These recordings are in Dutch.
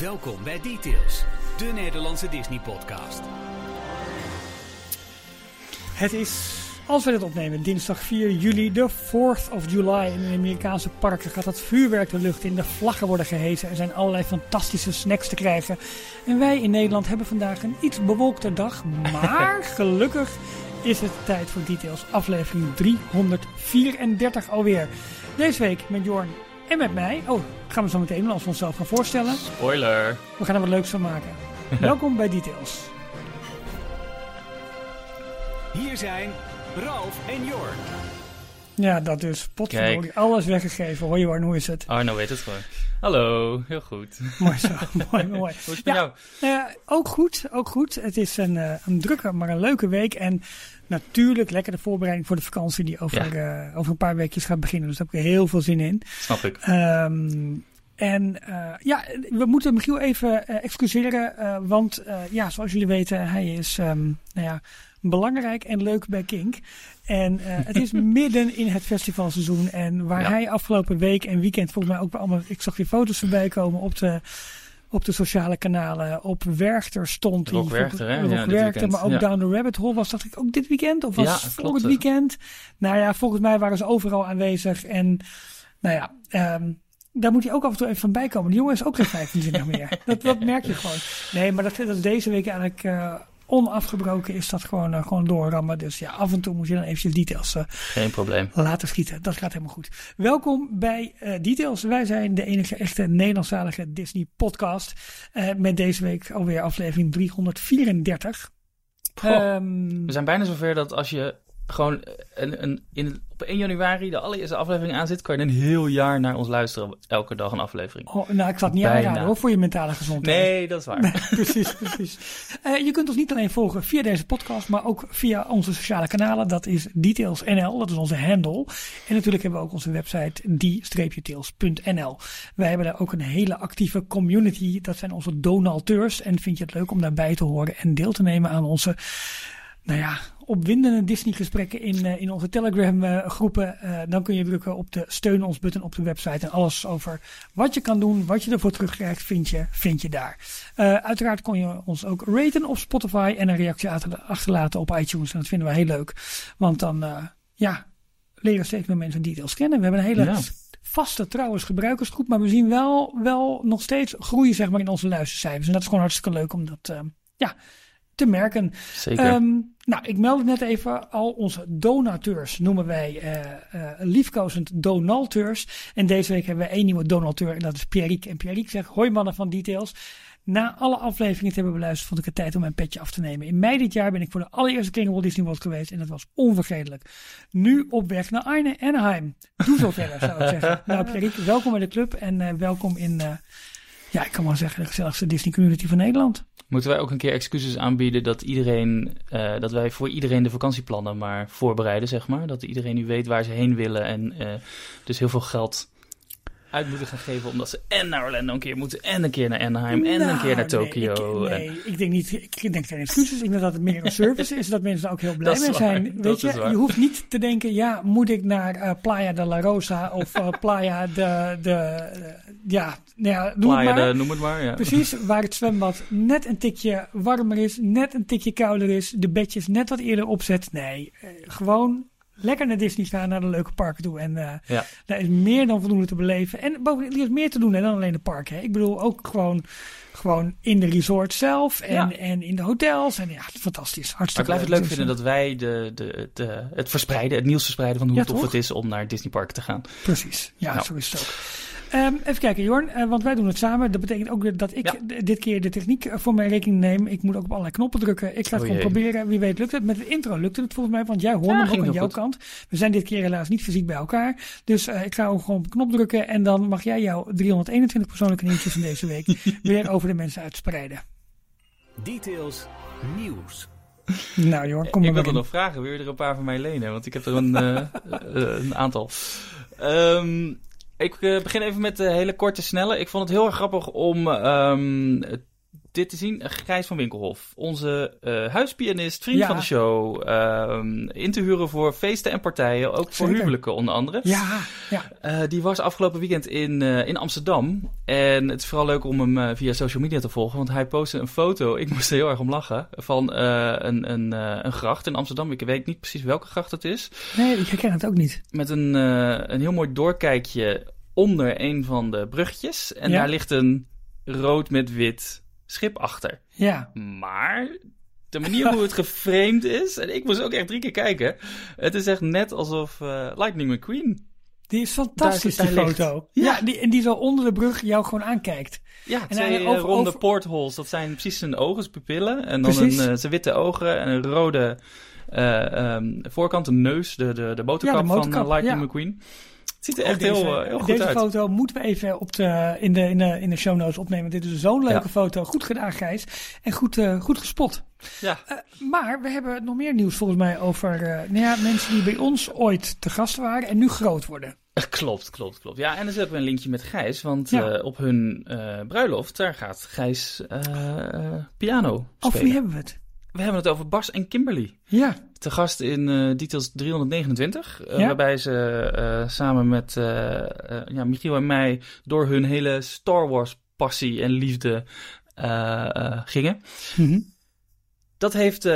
Welkom bij Details, de Nederlandse Disney-podcast. Het is, als we dit opnemen, dinsdag 4 juli, de 4th of July. In de Amerikaanse parken gaat het vuurwerk de lucht in, de vlaggen worden gehezen. Er zijn allerlei fantastische snacks te krijgen. En wij in Nederland hebben vandaag een iets bewolkte dag. Maar gelukkig is het tijd voor Details, aflevering 334 alweer. Deze week met Jorn en met mij. Oh, gaan we zo meteen als we onszelf gaan voorstellen. Spoiler. We gaan er wat leuks van maken. Welkom bij Details. Hier zijn Ralf en Jorn. Ja, dat dus. Potverdorie. Alles weggegeven. Hoi Jorn, hoe is het? Arno weet het gewoon. Hallo, heel goed. Mooi zo. mooi, mooi. Hoe is het met Ja. jou? Nou ja, ook goed, ook goed. Het is een, eh, een drukke, maar een leuke week. En natuurlijk lekker de voorbereiding voor de vakantie die over, eh, over een paar weekjes gaat beginnen. Dus daar heb ik er heel veel zin in. Snap ik. Ehm, en eh, ja, we moeten Michiel even eh, excuseren. want ja, zoals jullie weten, hij is ehm, nou ja, belangrijk en leuk bij Kink. En het is midden in het festivalseizoen. En waar Ja. hij afgelopen week en weekend volgens mij ook bij allemaal... Ik zag weer foto's voorbij komen op de, op de sociale kanalen. Op Werchter stond hij. Rock Werchter, hè? Rock Ja, Werchter, maar ook Ja. Down the Rabbit Hole was dacht ik ook dit weekend? Of was Ja, ja. weekend? Nou ja, volgens mij waren ze overal aanwezig. En nou ja, ehm, daar moet hij ook af en toe even van bij komen. Die jongen is ook geen 25 meer. Dat, dat merk je gewoon. Nee, maar dat, dat is deze week eigenlijk eh, onafgebroken is dat gewoon, eh, gewoon doorrammen. Dus ja, af en toe moet je dan eventjes details eh, Geen probleem. laten schieten. Dat gaat helemaal goed. Welkom bij eh, Details. Wij zijn de enige echte Nederlandstalige Disney podcast. met deze week alweer aflevering 334. Goh. Ehm, We zijn bijna zover dat als je gewoon een, een, in, op 1 januari de allereerste aflevering aanzit, kan je een heel jaar naar ons luisteren. Elke dag een aflevering. oh, nou, ik zal het niet Bijna. aanraden hoor, voor je mentale gezondheid. Nee, dat is waar. precies, precies. Eh, je kunt ons niet alleen volgen via deze podcast, maar ook via onze sociale kanalen. Dat is Details.nl, dat is onze handle. En natuurlijk hebben we ook onze website die-tails.nl. Wij hebben daar ook een hele actieve community. Dat zijn onze donateurs. En vind je het leuk om daarbij te horen en deel te nemen aan onze, nou ja, opwindende Disney-gesprekken in, eh, in onze Telegram-groepen. Eh, dan kun je drukken op de steun ons button op de website. En alles over wat je kan doen, wat je ervoor terugkrijgt, vind je, vind je daar. Eh, uiteraard kon je ons ook raten op Spotify en een reactie achter- achterlaten op iTunes. En dat vinden we heel leuk. Want dan, ja, leren steeds meer mensen details kennen. We hebben een hele Ja. vaste trouwens gebruikersgroep. Maar we zien wel, wel nog steeds groeien zeg maar, in onze luistercijfers. En dat is gewoon hartstikke leuk om dat eh, ja, te merken. Zeker. Ehm, nou, ik meld het net even al. Onze donateurs noemen wij eh eh, liefkozend donateurs. En deze week hebben we één nieuwe donateur en dat is Pierrick. En Pierrick zegt, hoi mannen van Details. Na alle afleveringen te hebben beluisterd, vond ik het tijd om mijn petje af te nemen. In mei dit jaar ben ik voor de allereerste keer in Walt Disney World geweest en dat was onvergetelijk. Nu op weg naar Arne Anaheim. Doe zo verder, zou ik zeggen. Nou, Pierrick, welkom bij de club en eh, welkom in, ja, ik kan wel zeggen, de gezelligste Disney community van Nederland. Moeten wij ook een keer excuses aanbieden dat iedereen, eh, dat wij voor iedereen de vakantieplannen maar voorbereiden, zeg maar. Dat iedereen nu weet waar ze heen willen en eh, dus heel veel geld uit moeten gaan geven omdat ze en naar Orlando een keer moeten en een keer naar Anaheim en een keer naar Nou, nee, Tokio. ik, En- nee, ik denk niet. Ik denk geen excuses. Ik denk dat het meer een service is. Dat mensen ook heel blij Dat mee waar, zijn. Weet je, je hoeft niet te denken. Ja, moet ik naar eh, Playa de la Rosa of eh, Playa de. de ja, nou ja, Playa het maar. de- noem het maar. Ja. Precies, waar het zwembad net een tikje warmer is, net een tikje kouder is, de bedjes net wat eerder opzet. Nee, eh, gewoon lekker naar Disney gaan, naar de leuke parken toe. En eh, Ja. daar is meer dan voldoende te beleven. En bovendien, er is meer te doen hè, dan alleen de parken. hè. Ik bedoel, ook gewoon, gewoon in de resort zelf en, Ja. en in de hotels. En ja, fantastisch. Maar Hartstikke ik blijf het leuk Dus, vinden eh, dat wij de, de, de, het verspreiden, het nieuws verspreiden van hoe Ja, tof het is om naar Disney Park te gaan. Precies, ja, Nou. zo is het ook. Ehm, even kijken, Jorn, eh, want wij doen het samen. Dat betekent ook dat ik Ja. dit keer de techniek eh, voor mijn rekening neem. Ik moet ook op allerlei knoppen drukken. Ik ga het Oh gewoon jee. proberen. Wie weet lukt het. Met de intro lukte het volgens mij, want jij hoorde Ja, hem ook aan jouw goed. kant. We zijn dit keer helaas niet fysiek bij elkaar. Dus eh, ik ga ook gewoon op de knop drukken. En dan mag jij jouw 321 persoonlijke nieuwtjes van deze week weer over de mensen uitspreiden. Details nieuws. Nou Jorn, kom ik maar wilde in. nog vragen, wil je er een paar van mij lenen? Want ik heb er een, een aantal. Ehm, ik eh, begin even met de hele korte, snelle. Ik vond het heel erg grappig om ehm, dit te zien. Gijs van Winkelhof, onze eh, huispianist, vriend Ja. van de show. ehm, in te huren voor feesten en partijen, ook voor Zeker. huwelijken onder andere. Ja, ja. Eh, die was afgelopen weekend in, eh, in Amsterdam. En het is vooral leuk om hem via social media te volgen. Want hij postte een foto, ik moest er heel erg om lachen, van een, een, een gracht in Amsterdam. Ik weet niet precies welke gracht het is. Nee, ik herken het ook niet. Met een, een heel mooi doorkijkje onder een van de bruggetjes. En Ja. daar ligt een rood met wit schip achter. Ja, Maar de manier hoe het geframed is, en ik moest ook echt drie keer kijken. Het is echt net alsof eh, Lightning McQueen. die is fantastisch, Daar- die daar foto. Ja. Ja, die, en die zo onder de brug jou gewoon aankijkt. Ja, En twee hij- eh, over- ronde over- portholes. Dat zijn precies zijn ogen, zijn pupillen. En dan Precies. een, eh, zijn witte ogen en een rode eh, ehm, voorkant, een neus, de, de, de Ja, de motorkap, van Lightning ja. McQueen. Het ziet er echt deze, heel, eh, heel goed deze uit. foto moeten we even op de, in, de, in, de, in de show notes opnemen. Dit is zo'n leuke Ja. foto. Goed gedaan, Gijs. En goed, eh, goed gespot. Ja. Eh, maar we hebben nog meer nieuws volgens mij over nou ja, mensen die bij ons ooit te gast waren en nu groot worden. Klopt, klopt, klopt. Ja, en dan hebben we een linkje met Gijs. Want Ja. op hun bruiloft, daar gaat Gijs piano spelen. wie hebben we het? We hebben het over Bas en Kimberly. Ja, Te gast in eh Details 329. eh, Ja. Waarbij ze eh, samen met ja, Michiel en mij door hun hele Star Wars passie en liefde gingen. Mhm. Dat heeft,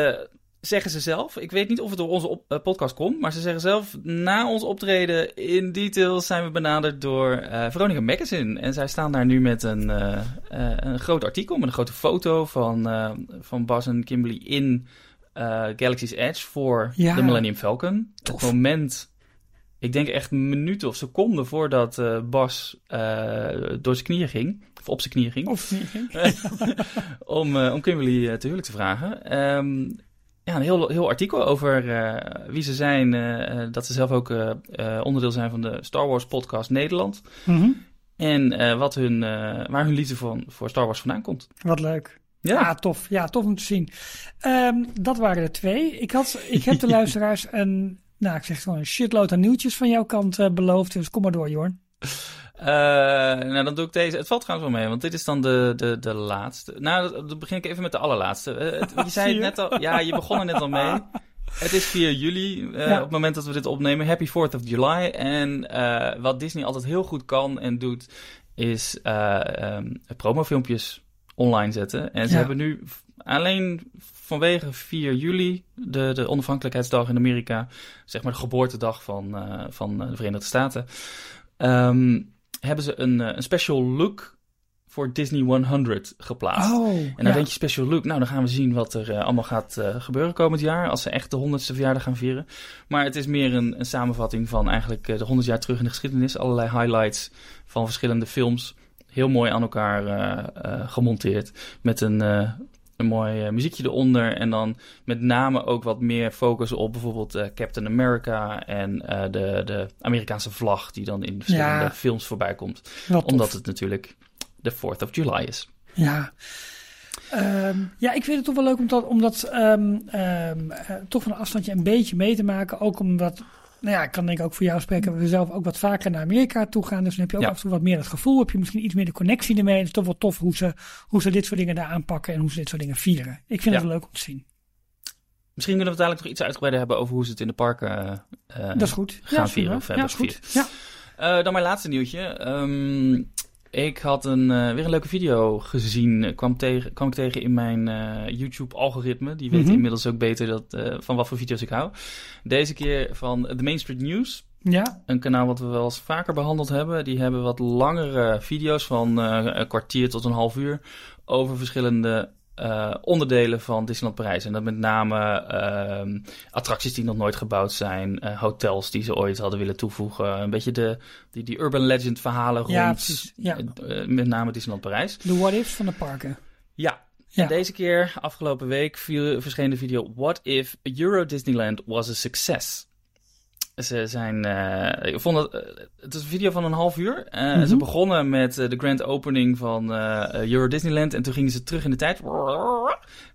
zeggen ze zelf. Ik weet niet of het door onze op- eh, podcast komt. Maar ze zeggen zelf, na ons optreden in Details zijn we benaderd door eh, Veronica Magazine. En zij staan daar nu met een, eh, een groot artikel, met een grote foto van, van Bas en Kimberly in Galaxy's Edge voor Ja. de Millennium Falcon. Tof. Het moment, ik denk echt minuten of seconden voordat Bas door zijn knieën ging, of op zijn knieën ging of om, om Kimberly te huwelijk te vragen. Ehm, ja, een heel, heel artikel over eh, wie ze zijn. eh, eh, dat ze zelf ook onderdeel zijn van de Star Wars podcast Nederland. Mhm. En wat hun, waar hun liefde voor, voor Star Wars vandaan komt. Wat leuk. Ja, tof. Ja, tof om te zien. Ehm, dat waren er twee. Ik, had, ik heb de luisteraars een, nou, ik zeg gewoon een shitload aan nieuwtjes van jouw kant beloofd. Dus kom maar door, Jorn. Eh, nou, dan doe ik deze. Het valt trouwens wel mee, want dit is dan de, de, de laatste. Nou, dan- begin ik even met de allerlaatste. Eh, het- je zei het net al. Ja, je begon er net al mee. Het is 4 juli, eh, Ja. op het moment dat we dit opnemen. Happy 4th of July. En eh, wat Disney altijd heel goed kan en doet, is eh ehm, promofilmpjes online zetten. En ze Ja. hebben nu alleen vanwege 4 juli, de, de onafhankelijkheidsdag in Amerika, zeg maar de geboortedag van, van de Verenigde Staten, ehm, hebben ze een, eh, een special look voor Disney 100 geplaatst. Oh, En dan ja. denk je special look. Nou, dan gaan we zien wat er eh, allemaal gaat eh, gebeuren komend jaar. Als ze echt de honderdste verjaardag gaan vieren. Maar het is meer een, een samenvatting van eigenlijk de 100 jaar terug in de geschiedenis. Allerlei highlights van verschillende films. Heel mooi aan elkaar gemonteerd. Met een, een mooi eh, muziekje eronder. En dan met name ook wat meer focus op bijvoorbeeld eh, Captain America. En eh, de, de Amerikaanse vlag die dan in verschillende Ja. films voorbij komt. Tof. Omdat het natuurlijk de 4th of July is. Ja. Ehm, ja, ik vind het toch wel leuk om dat, om dat ehm, ehm, eh, toch van een afstandje een beetje mee te maken. Ook omdat, nou ja, ik kan denk ik ook voor jou spreken, we zelf ook wat vaker naar Amerika toe gaan. Dus dan heb je ook Ja. af en toe wat meer het gevoel, heb je misschien iets meer de connectie ermee. Het is toch wel tof hoe ze, hoe ze dit soort dingen daar aanpakken en hoe ze dit soort dingen vieren. Ik vind Ja. het wel leuk om te zien. Misschien kunnen we het dadelijk nog iets uitgebreider hebben over hoe ze het in de parken eh, dat is goed. gaan is vieren of hebben ja, is goed. Ja. Eh, dan mijn laatste nieuwtje. Ehm, ik had een, eh, weer een leuke video gezien. Kwam, tegen, kwam ik tegen in mijn eh, YouTube-algoritme. Die weet Mhm. inmiddels ook beter dat, eh, van wat voor video's ik hou. Deze keer van The Main Street News. ja, Een kanaal wat we wel eens vaker behandeld hebben. Die hebben wat langere video's van een kwartier tot een half uur. Over verschillende eh, onderdelen van Disneyland Parijs. En dat met name ehm, attracties die nog nooit gebouwd zijn. eh, hotels die ze ooit hadden willen toevoegen. Een beetje de, die, die urban legend verhalen rond. Ja, precies, ja. eh, met name Disneyland Parijs. de what-ifs van de parken. Ja. Ja. En deze keer, afgelopen week, viel, verscheen de video What if Euro Disneyland was a success? Ze zijn, eh, ik vond het, eh, het is een video van een half uur. Eh, Mhm. Ze begonnen met de grand opening van Euro Disneyland en toen gingen ze terug in de tijd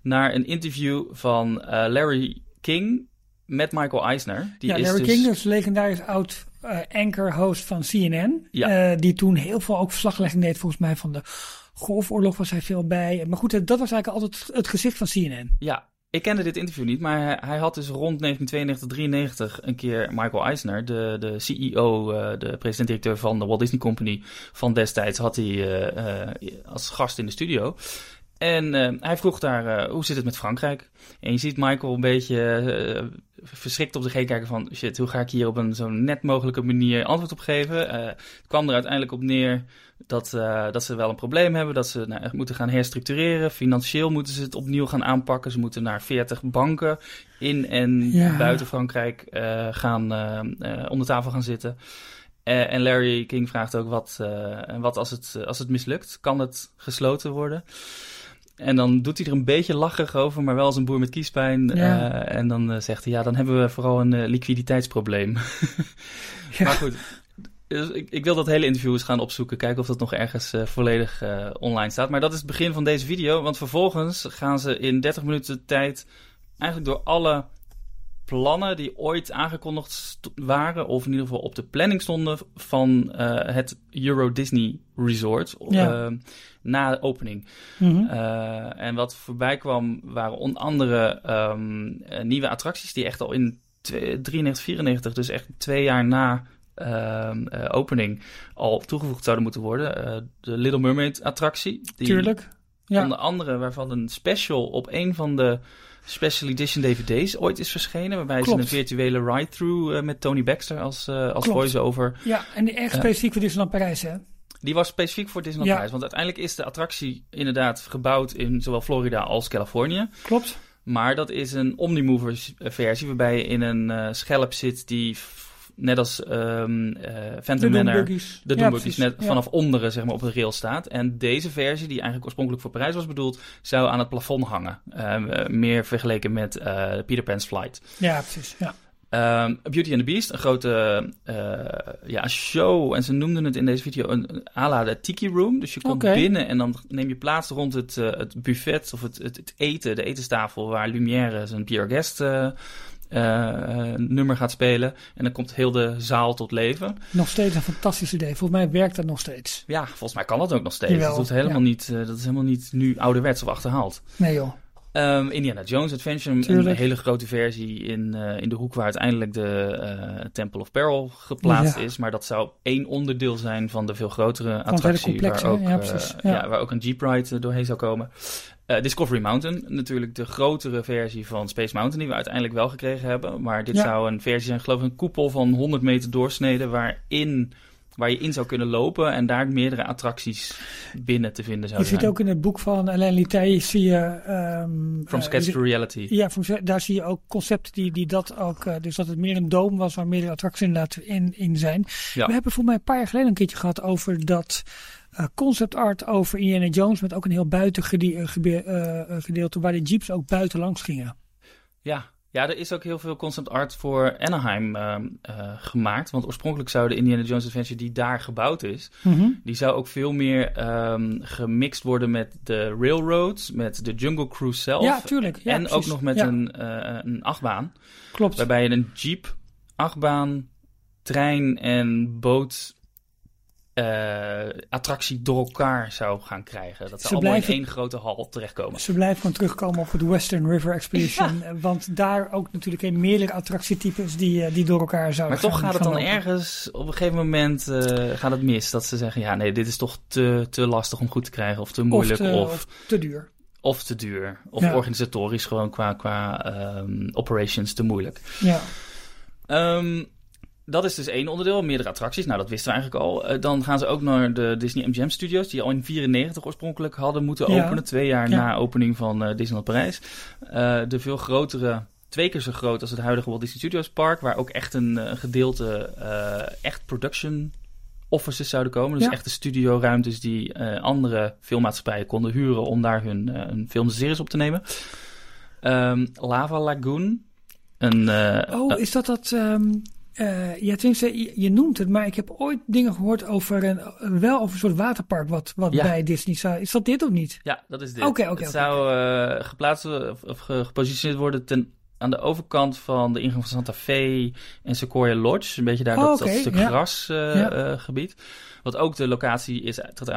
naar een interview van Larry King met Michael Eisner. Die ja, is Larry dus, King, dus legendarisch oud anchor-host van CNN. Ja. die toen heel veel ook verslaglegging deed volgens mij van de Golfoorlog was hij veel bij. Maar goed, dat was eigenlijk altijd het gezicht van CNN. Ja, ik kende dit interview niet, maar hij, had dus rond 1992, 93 een keer Michael Eisner, de, de CEO, uh, de president-directeur van de Walt Disney Company van destijds, had hij uh, uh, als gast in de studio. En hij vroeg daar, hoe zit het met Frankrijk? En je ziet Michael een beetje verschrikt op zich heen kijken van... shit, hoe ga ik hier op een zo net mogelijke manier antwoord op geven? het kwam er uiteindelijk op neer dat, dat ze wel een probleem hebben. Dat ze nou, moeten gaan herstructureren. Financieel moeten ze het opnieuw gaan aanpakken. Ze moeten naar 40 banken in en ja. buiten Frankrijk gaan, om de tafel gaan zitten. en Larry King vraagt ook, wat, wat als, het, als het mislukt? Kan het gesloten worden? En dan doet hij er een beetje lacherig over, maar wel als een boer met kiespijn. Ja. Uh, en dan uh, zegt hij, ja, dan hebben we vooral een uh, liquiditeitsprobleem. ja. Maar goed, dus ik, ik, wil dat hele interview eens gaan opzoeken, kijken of dat nog ergens volledig online staat. Maar dat is het begin van deze video, want vervolgens gaan ze in 30 minuten tijd eigenlijk door alle plannen die ooit aangekondigd waren, of in ieder geval op de planning stonden van uh, het Euro Disney Resort ja. na de opening. Mm -hmm. uh, en wat voorbij kwam waren onder andere um, nieuwe attracties die echt al in 93, 94, dus echt twee jaar na opening, al toegevoegd zouden moeten worden. de Little Mermaid attractie. Die Tuurlijk. Ja. Onder andere waarvan een special op een van de special edition DVD's ooit is verschenen. Waarbij Klopt. ze een virtuele ride-through uh, met Tony Baxter als, uh, als voice-over. Ja, en die echt specifiek voor Disneyland Parijs, hè? Die was specifiek voor Disneyland Ja. Parijs. Want uiteindelijk is de attractie inderdaad gebouwd in zowel Florida als Californië. Klopt. Maar dat is een Omnimover versie waarbij je in een schelp zit die net als um, uh, Phantom De Manor, de Ja, Doombuggies, precies. net Ja. vanaf onderen zeg maar, op het rail staat. En deze versie, die eigenlijk oorspronkelijk voor Parijs was bedoeld, zou aan het plafond hangen. Um, uh, meer vergeleken met uh, Peter Pan's Flight. Ja, precies. Ja. Um, Beauty and the Beast, een grote uh, ja, show. En ze noemden het in deze video een, een à la de Tiki Room. Dus je komt binnen en dan neem je plaats rond het, uh, het buffet of het, het, het, eten, de etenstafel, waar Lumière zijn Pierre Guest uh, uh, nummer gaat spelen. En dan komt heel de zaal tot leven. Nog steeds een fantastisch idee. Volgens mij werkt dat nog steeds. Ja, volgens mij kan dat ook nog steeds. Jawel, dat, helemaal ja. niet, uh, dat is helemaal niet nu ouderwets of achterhaald. Nee joh. Um, Indiana Jones Adventure, een hele grote versie in, uh, in de hoek waar uiteindelijk de uh, Temple of Peril geplaatst Ja. is. Maar dat zou één onderdeel zijn van de veel grotere attractie. complex, waar, ook, uh, ja. Ja. waar ook een Jeep Ride doorheen zou komen. Uh, Discovery Mountain, natuurlijk de grotere versie van Space Mountain, die we uiteindelijk wel gekregen hebben. Maar dit Ja. zou een versie zijn, geloof ik, een koepel van 100 meter doorsnede waarin, waar je in zou kunnen lopen en daar meerdere attracties binnen te vinden Je zouden ziet zijn. ook in het boek van Alain Litey, zie je... ehm, From eh, Sketch to Reality. Ja, from- daar zie je ook concepten die, die dat ook... eh, dus dat het meer een dome was waar meerdere attracties inderdaad in, in zijn. Ja. We hebben voor mij een paar jaar geleden een keertje gehad over dat eh, concept art over Indiana Jones... met ook een heel buitengedeelte waar de jeeps ook buiten langs gingen. Ja. ja, er is ook heel veel concept art voor Anaheim uh, uh, gemaakt. Want oorspronkelijk zou de Indiana Jones Adventure die daar gebouwd is... die zou ook veel meer um, gemixt worden met de railroads, met de Jungle Cruise zelf. Ja, tuurlijk. Ja, en precies. ook nog met Ja. een, uh, een achtbaan. Klopt. Waarbij je een jeep, achtbaan, trein en boot... Uh, attractie door elkaar zou gaan krijgen. Dat Ze allemaal blijven- in één grote hal terechtkomen. Ze blijven gewoon terugkomen op het Western River Expedition. eh, Want daar ook natuurlijk meerdere attractietypes die, eh, die door elkaar zouden Maar toch gaan- gaat het dan lopen. ergens, op een gegeven moment uh, gaat het mis. Dat ze zeggen, ja nee, dit is toch te, te lastig om goed te krijgen. Of te moeilijk. Of te, of, of te duur. of te duur. Of Ja. organisatorisch gewoon qua, qua um, operations te moeilijk. Ja. Um, dat is dus één onderdeel, meerdere attracties. Nou, dat wisten we eigenlijk al. Uh, dan gaan ze ook naar de Disney MGM Studios, die al in 94 oorspronkelijk hadden moeten Ja. openen. Twee jaar Ja. na opening van uh, Disneyland Parijs. Uh, de veel grotere, twee keer zo groot als het huidige Walt Disney Studios Park, waar ook echt een gedeelte echt production offices zouden komen. Dus Ja. echte studioruimtes die andere filmmaatschappijen konden huren om daar hun, hun films en series op te nemen. Um, Lava Lagoon. Een, Oh, is dat dat... Um, uh, ja, tenminste, je, je, noemt het, maar ik heb ooit dingen gehoord over een, wel over een soort waterpark wat, wat Ja. bij Disney zou... Is dat dit of niet? Ja, dat is dit. Oké, oké, Het zou uh, geplaatst of, of gepositioneerd worden ten aan de overkant van de ingang van Santa Fe en Sequoia Lodge. Een beetje daar Oh, dat, dat oké, stuk ja. grasgebied. wat ook de locatie is tot,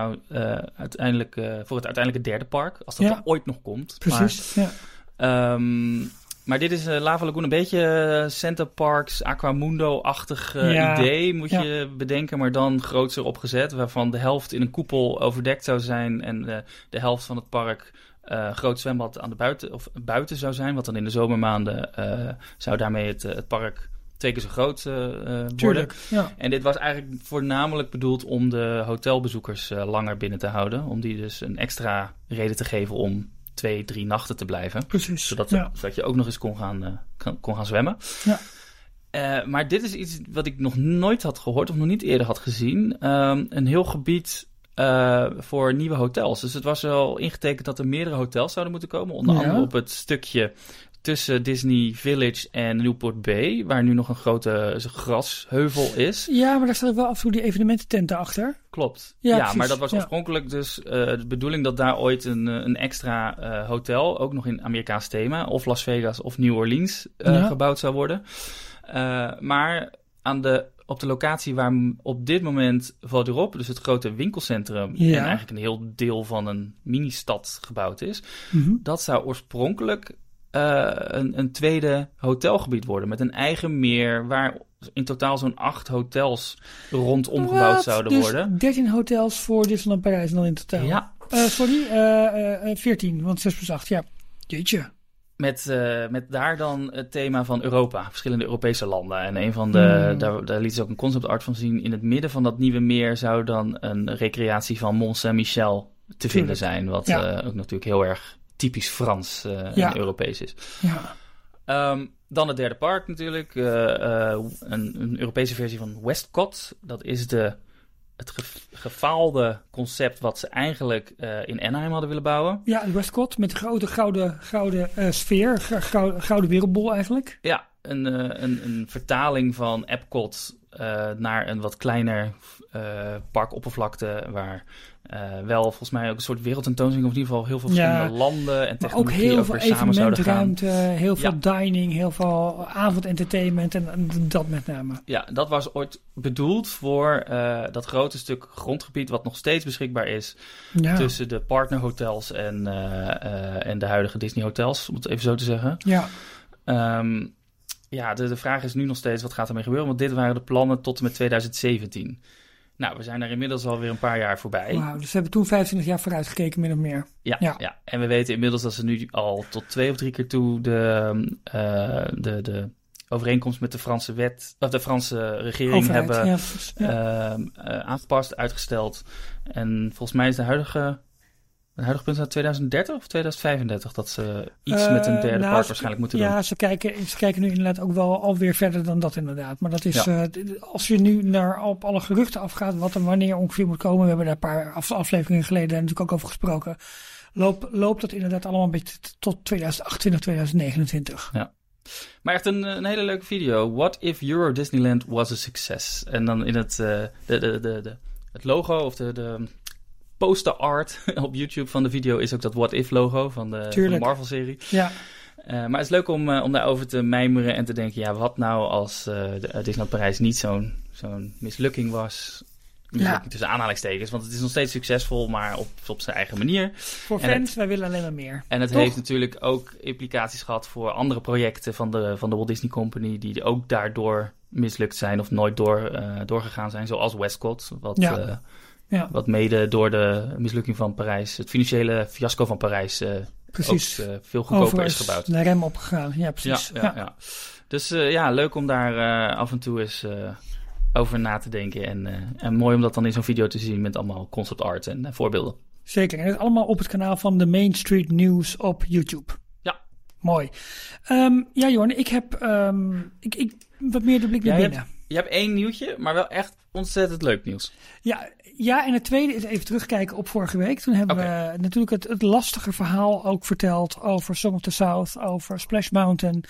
uiteindelijk, voor het uiteindelijke derde park. Als dat er ooit nog komt. Precies. ja. Ehm, maar dit is uh, Lava Lagoon een beetje uh, Center Parks, Aquamundo-achtig uh, Ja. idee, moet Ja. je bedenken. Maar dan grootser opgezet, waarvan de helft in een koepel overdekt zou zijn. En de helft van het park groot zwembad aan de buiten, of buiten zou zijn. Wat dan in de zomermaanden zou daarmee het, het park twee keer zo groot uh, worden. Ja. En dit was eigenlijk voornamelijk bedoeld om de hotelbezoekers uh, langer binnen te houden. Om die dus een extra reden te geven om twee, drie nachten te blijven. Precies. Zodat, ja. zodat je ook nog eens kon gaan, uh, kon, kon gaan zwemmen. Ja. Uh, maar dit is iets wat ik nog nooit had gehoord of nog niet eerder had gezien. Um, een heel gebied uh, voor nieuwe hotels. Dus het was wel ingetekend dat er meerdere hotels zouden moeten komen. Onder Ja. andere op het stukje tussen Disney Village en Newport Bay, waar nu nog een grote grasheuvel is. Ja, maar daar staat wel af en toe die evenementententen achter. Klopt. Ja, maar dat was Ja. oorspronkelijk dus uh, de bedoeling dat daar ooit een, uh, een extra uh, hotel, ook nog in Amerikaans thema, of Las Vegas of New Orleans, uh, Ja. gebouwd zou worden. Maar aan de, op de locatie waar op dit moment Val dus het grote winkelcentrum Ja. en eigenlijk een heel deel van een mini-stad gebouwd is, Mhm. dat zou oorspronkelijk uh, een, een tweede hotelgebied worden met een eigen meer waar in totaal zo'n acht hotels rondom gebouwd zouden dus worden. 13 hotels voor Disneyland Parijs dan in totaal. Ja, Eh, sorry, eh, eh, 14, want 6 plus 8, ja. Jeetje. met, uh, met daar dan het thema van Europa, verschillende Europese landen. En een van de, Hmm. daar, daar liet ze ook een concept art van zien. In het midden van dat nieuwe meer zou dan een recreatie van Mont Saint-Michel te vinden zijn. Wat Ja. uh, ook natuurlijk heel erg typisch Frans uh, Ja. en Europees is. Ja. Um, dan het derde park natuurlijk. Uh, uh, een, een Europese versie van Westcott. Dat is de, het ge gefaalde concept wat ze eigenlijk in Anaheim hadden willen bouwen. Ja, Westcott met de grote gouden, gouden sfeer. Gouden, gouden wereldbol eigenlijk. Ja, een, een, een vertaling van Epcot uh, naar een wat kleiner parkoppervlakte. Waar wel volgens mij ook een soort wereldtentoonstelling, of in ieder geval heel veel verschillende Ja, landen en Maar ook technologie heel ook veel weer samen zouden gaan. heel veel dining, heel veel avondentertainment en, en dat met name. Ja, dat was ooit bedoeld voor uh, dat grote stuk grondgebied wat nog steeds beschikbaar is Ja. tussen de partnerhotels en, en de huidige Disney hotels, om het even zo te zeggen. Ja, Um, ja, de, de vraag is nu nog steeds wat gaat ermee gebeuren, want dit waren de plannen tot en met 2017. Nou, we zijn daar inmiddels alweer een paar jaar voorbij. wauw. Dus we hebben toen 25 jaar vooruit gekeken, min of meer. Ja, Ja. ja. en we weten inmiddels dat ze nu al tot twee of drie keer toe de, uh, de, de overeenkomst met de Franse wet, of de Franse regering Overheid, hebben ja, precies. Ja. uh, uh, aangepast, uitgesteld. En volgens mij is de huidige, de huidige punt naar 2030 of 2035 dat ze iets met een Eh, derde nou, park ze- waarschijnlijk moeten ja, doen. ze kijken, ze kijken nu inderdaad ook wel alweer verder dan dat inderdaad. Maar dat is, Ja. eh, als je nu naar op alle geruchten afgaat, wat er wanneer ongeveer moet komen. We hebben daar een paar af- afleveringen geleden natuurlijk ook over gesproken. Loop, loopt dat inderdaad allemaal een beetje tot 2028, 2029. Maar echt een, een hele leuke video. What if Euro Disneyland was a success? En dan in het, uh, de, de, de, de, het logo of de, de poster art op YouTube van de video is ook dat What if logo van de, van de Tuurlijk. Marvel serie. Ja, Uh, maar het is leuk om, uh, om daarover te mijmeren en te denken, ja, wat nou als uh, de, Disneyland Parijs niet zo'n zo'n mislukking was? Mislukking Ja. tussen aanhalingstekens, want het is nog steeds succesvol, maar op, op zijn eigen manier. voor En fans, wij willen alleen maar meer. En het Toch? heeft natuurlijk ook implicaties gehad voor andere projecten van de, van de Walt Disney Company, die ook daardoor mislukt zijn of nooit door, doorgegaan zijn, zoals Westcott, wat, Ja. Ja. wat mede door de mislukking van Parijs, het financiële fiasco van Parijs, uh, Precies. ook uh, veel goedkoper Over is gebouwd. de rem opgegaan. Ja, precies. Ja, ja, ja. Dus uh, ja, leuk om daar af en toe eens over na te denken. En, en mooi om dat dan in zo'n video te zien met allemaal concept art en voorbeelden. Zeker. En het allemaal op het kanaal van de Main Street News op YouTube. Ja. Mooi. Um, ja, Jorn, ik heb um, ik, ik, wat meer de blik naar binnen. Je hebt één nieuwtje, maar wel echt ontzettend leuk nieuws. Ja, ja, en het tweede is even terugkijken op vorige week. Toen hebben we natuurlijk het, het lastige verhaal ook verteld over Song of the South, over Splash Mountain.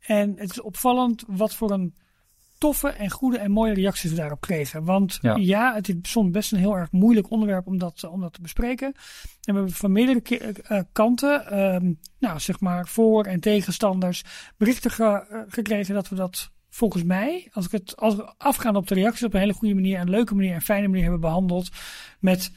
En het is opvallend wat voor een toffe en goede en mooie reacties we daarop kregen. Want Ja. ja, het is soms best een heel erg moeilijk onderwerp om dat, om dat te bespreken. En we hebben van meerdere ke- eh, kanten, ehm, nou zeg maar voor- en tegenstanders, berichten ge- eh, gekregen dat we dat volgens mij, als ik het als we afgaan op de reacties, op een hele goede manier, een leuke manier en fijne manier hebben behandeld. Met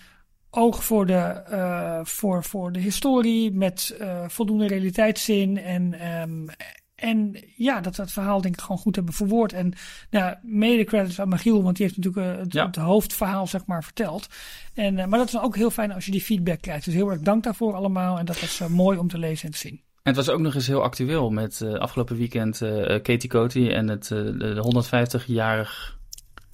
oog voor de, eh, voor, voor de historie, met eh, voldoende realiteitszin. En, ehm, en ja, dat we het verhaal denk ik gewoon goed hebben verwoord. En nou, mede credits aan Michiel, want die heeft natuurlijk eh, het, Ja. het hoofdverhaal zeg maar verteld. En, maar dat is ook heel fijn als je die feedback krijgt. Dus heel erg dank daarvoor allemaal. En dat was mooi om te lezen en te zien. En het was ook nog eens heel actueel met eh, afgelopen weekend eh, eh, Katie Coty en het de 150-jarig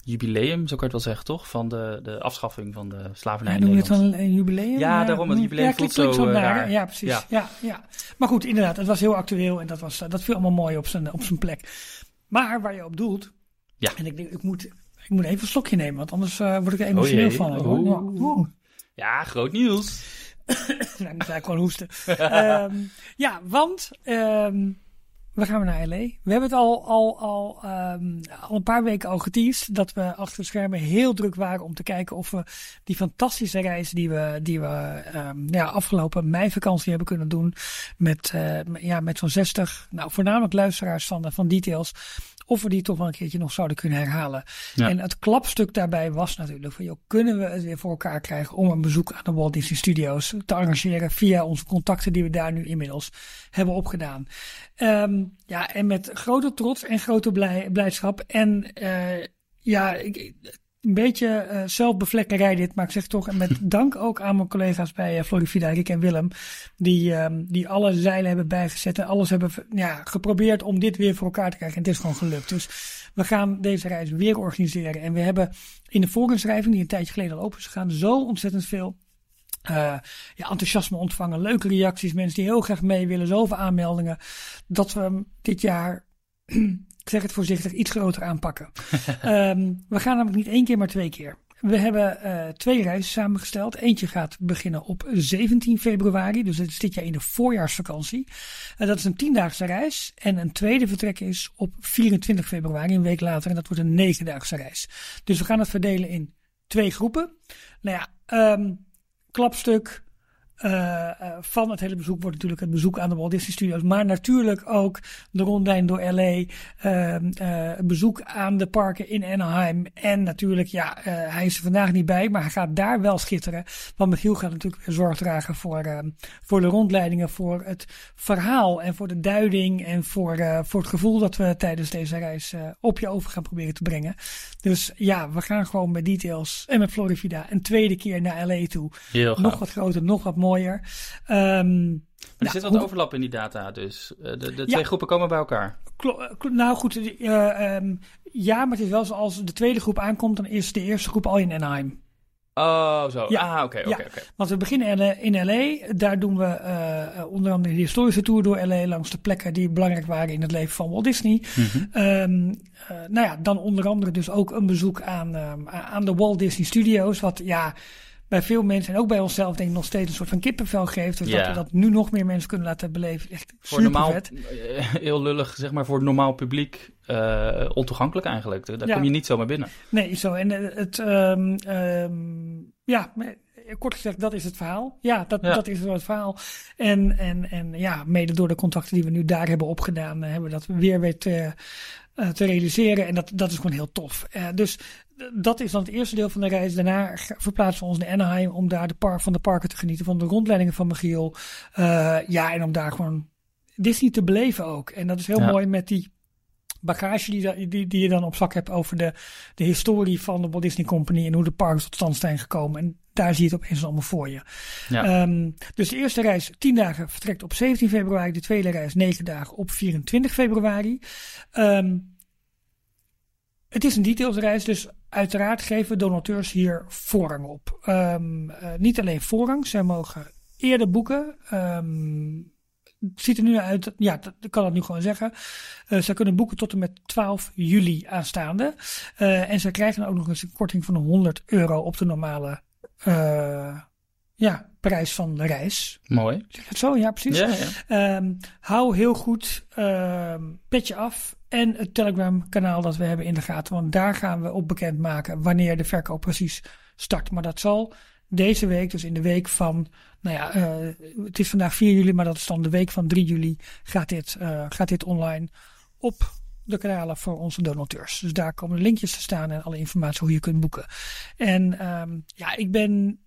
jubileum, zo kan je het wel zeggen, toch? Van de, de afschaffing van de slavernij Ja, noem je het dan een jubileum? Ja, daarom, het jubileum ja, voelt zo, raar. Ja, precies. Ja. Ja. Ja, Maar goed, inderdaad, het was heel actueel en dat, was, dat viel allemaal mooi op zijn, op zijn plek. Maar waar je op doelt, Ja. en ik denk, ik moet, ik moet even een slokje nemen, want anders word ik er emotioneel jee. van. Oeh. Ja, groot nieuws. Nou, ga ik gewoon hoesten. Ehm, ja, want ehm, we gaan naar LA. We hebben het al, al, al, ehm, al een paar weken al geteased dat we achter de schermen heel druk waren om te kijken of we die fantastische reis die we, die we ehm, ja, afgelopen meivakantie hebben kunnen doen met, eh, ja, met zo'n 60, nou voornamelijk luisteraars van, van Details, of we die toch wel een keertje nog zouden kunnen herhalen. Ja. En het klapstuk daarbij was natuurlijk van, joh, kunnen we het weer voor elkaar krijgen om een bezoek aan de Walt Disney Studios te arrangeren via onze contacten die we daar nu inmiddels hebben opgedaan. Ehm, ja, en met grote trots en grote blij, blijdschap en eh, ja, ik, beetje eh, zelfbevlekkerij dit, maar ik zeg toch, en met dank ook aan mijn collega's bij Florivida, Rick en Willem, die, ehm, die alle zeilen hebben bijgezet en alles hebben ja, geprobeerd om dit weer voor elkaar te krijgen. En het is gewoon gelukt. Dus we gaan deze reis weer organiseren. En we hebben in de voorinschrijving, die een tijdje geleden al open is gegaan, zo ontzettend veel eh, ja, enthousiasme ontvangen, leuke reacties, mensen die heel graag mee willen, zoveel aanmeldingen, dat we dit jaar, ik zeg het voorzichtig, iets groter aanpakken. Ehm, we gaan namelijk niet één keer, maar twee keer. We hebben eh, twee reizen samengesteld. Eentje gaat beginnen op 17 februari, dus dat is dit jaar in de voorjaarsvakantie. En dat is een tiendaagse reis. En een tweede vertrek is op 24 februari, een week later, en dat wordt een negendaagse reis. Dus we gaan het verdelen in twee groepen. Nou ja, ehm, klapstuk eh, eh, van het hele bezoek wordt natuurlijk het bezoek aan de Walt Disney Studios. Maar natuurlijk ook de rondlijn door LA. ehm, eh, het bezoek aan de parken in Anaheim. En natuurlijk, ja, hij is er vandaag niet bij. Maar hij gaat daar wel schitteren. Want Michiel gaat natuurlijk weer zorg dragen voor, voor de rondleidingen. Voor het verhaal en voor de duiding. En voor, voor het gevoel dat we tijdens deze reis op je over gaan proberen te brengen. Dus ja, we gaan gewoon met details en met Florivida een tweede keer naar LA toe. Heel gaaf. Nog wat groter, nog wat mooier. Ehm, Maar er zit wat overlap in die data, dus eh, de, de Ja. twee groepen komen bij elkaar. eh, nou goed, eh, ehm, ja, maar het is wel zo als de tweede groep aankomt, dan is de eerste groep al in Anaheim. Oh, zo. Ja. Ah, oké, oké, Ja. oké. Want we beginnen in, LA. Daar doen we onder andere de historische tour door LA langs de plekken die belangrijk waren in het leven van Walt Disney. Eh, nou ja, dan onder andere dus ook een bezoek aan, aan de Walt Disney Studios. Wat ja, bij veel mensen en ook bij onszelf denk ik nog steeds een soort van kippenvel geeft. Dus Ja. dat we dat nu nog meer mensen kunnen laten beleven. Echt Voor normaal, vet. heel lullig, zeg maar, voor het normaal publiek eh, ontoegankelijk eigenlijk. Daar Ja. kom je niet zomaar binnen. Nee, zo. En eh, het, ehm, ehm, ja, kort gezegd, dat is het verhaal. Ja, dat, Ja. dat is wel het verhaal. En, en, en ja, mede door de contacten die we nu daar hebben opgedaan, eh, hebben we dat weer weer te, eh, te realiseren. En dat, dat is gewoon heel tof. Eh, dus dat is dan het eerste deel van de reis. Daarna verplaatsen we ons naar Anaheim om daar de par van de parken te genieten, van de rondleidingen van Michiel. Eh, ja, en om daar gewoon Disney te beleven ook. En dat is heel Ja. mooi met die bagage die, die, die je dan op zak hebt over de, de historie van de Walt Disney Company en hoe de parken tot stand zijn gekomen. En daar zie je het opeens allemaal voor je. Ja. Ehm, dus de eerste reis 10 dagen vertrekt op 17 februari. De tweede reis 9 dagen op 24 februari. Ehm, het is een detailsreis, dus uiteraard geven donateurs hier voorrang op. Ehm, eh, niet alleen voorrang, zij mogen eerder boeken. Het ziet er nu uit, ja, ik kan dat nu gewoon zeggen. Eh zij kunnen boeken tot en met 12 juli aanstaande. Eh, en zij krijgen ook nog eens een korting van 100 euro op de normale eh, ja, prijs van de reis. Mooi. Zeg het zo? Ja, precies. Ja, ja. Ehm, hou heel goed ehm, petje af. En het Telegram kanaal dat we hebben in de gaten. Want daar gaan we op bekendmaken wanneer de verkoop precies start. Maar dat zal deze week, dus in de week van, nou ja, uh, het is vandaag 4 juli, maar dat is dan de week van 3 juli, gaat dit, uh, gaat dit online op de kanalen voor onze donateurs. Dus daar komen linkjes te staan en alle informatie hoe je kunt boeken. En um, ja, ik ben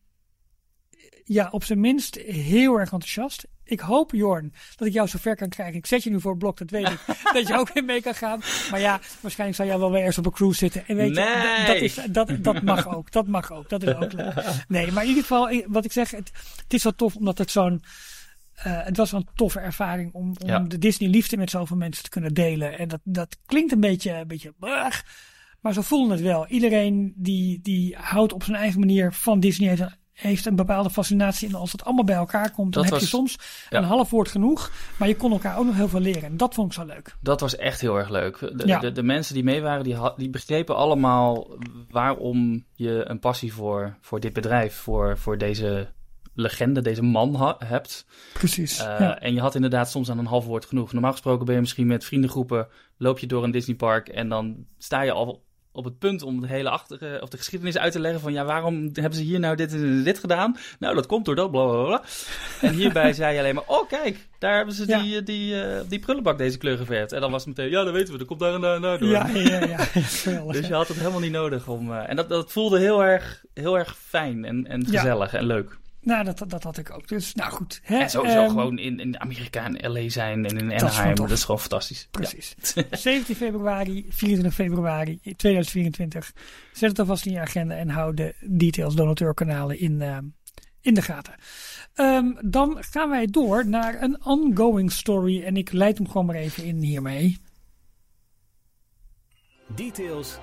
ja, op zijn minst heel erg enthousiast. Ik hoop, Jorn, dat ik jou zover kan krijgen. Ik zet je nu voor het blok, dat weet ik. dat je ook weer mee kan gaan. Maar ja, waarschijnlijk zal jij wel weer eerst op een cruise zitten. En weet nee. je, dat, is, dat, dat mag ook. Dat mag ook. Dat is ook leuk. Nee, maar in ieder geval, wat ik zeg, het, het is wel tof omdat het zo'n. Uh, het was wel een toffe ervaring om, om ja. de Disney-liefde met zoveel mensen te kunnen delen. En dat, dat klinkt een beetje, een beetje. Brug, maar zo voelen het wel. Iedereen die, die houdt op zijn eigen manier van Disney. Heeft heeft een bepaalde fascinatie. En als het allemaal bij elkaar komt, dan dat heb was, je soms ja. een half woord genoeg. Maar je kon elkaar ook nog heel veel leren. En dat vond ik zo leuk. Dat was echt heel erg leuk. De, ja. de, de, mensen die mee waren, die, die begrepen allemaal waarom je een passie voor, voor dit bedrijf, voor, voor deze legende, deze man hebt. Precies. Uh, ja. En je had inderdaad soms aan een half woord genoeg. Normaal gesproken ben je misschien met vriendengroepen, loop je door een Disneypark en dan sta je al op het punt om de hele achter, of de geschiedenis uit te leggen van ja, waarom hebben ze hier nou dit en dit gedaan? Nou, dat komt door dat, bla bla bla. En hierbij zei je alleen maar, oh kijk, daar hebben ze die, ja. die, die, uh, die prullenbak deze kleur geverfd. En dan was het meteen, ja, dat weten we, dat komt daar en daar en daar door. Ja, ja, ja. dus je had het helemaal niet nodig om... Uh, en dat, dat voelde heel erg, heel erg fijn en, en gezellig ja. en leuk. Nou, dat, dat had ik ook. Dus, nou goed. Hè, en sowieso um, gewoon in, in Amerika en LA zijn en in Anaheim. Dat, dat is gewoon fantastisch. Precies. Ja. 17 februari, 24 februari 2024. Zet het alvast in je agenda en hou de details donateurkanalen in, uh, in de gaten. Um, dan gaan wij door naar een ongoing story. En ik leid hem gewoon maar even in hiermee. Details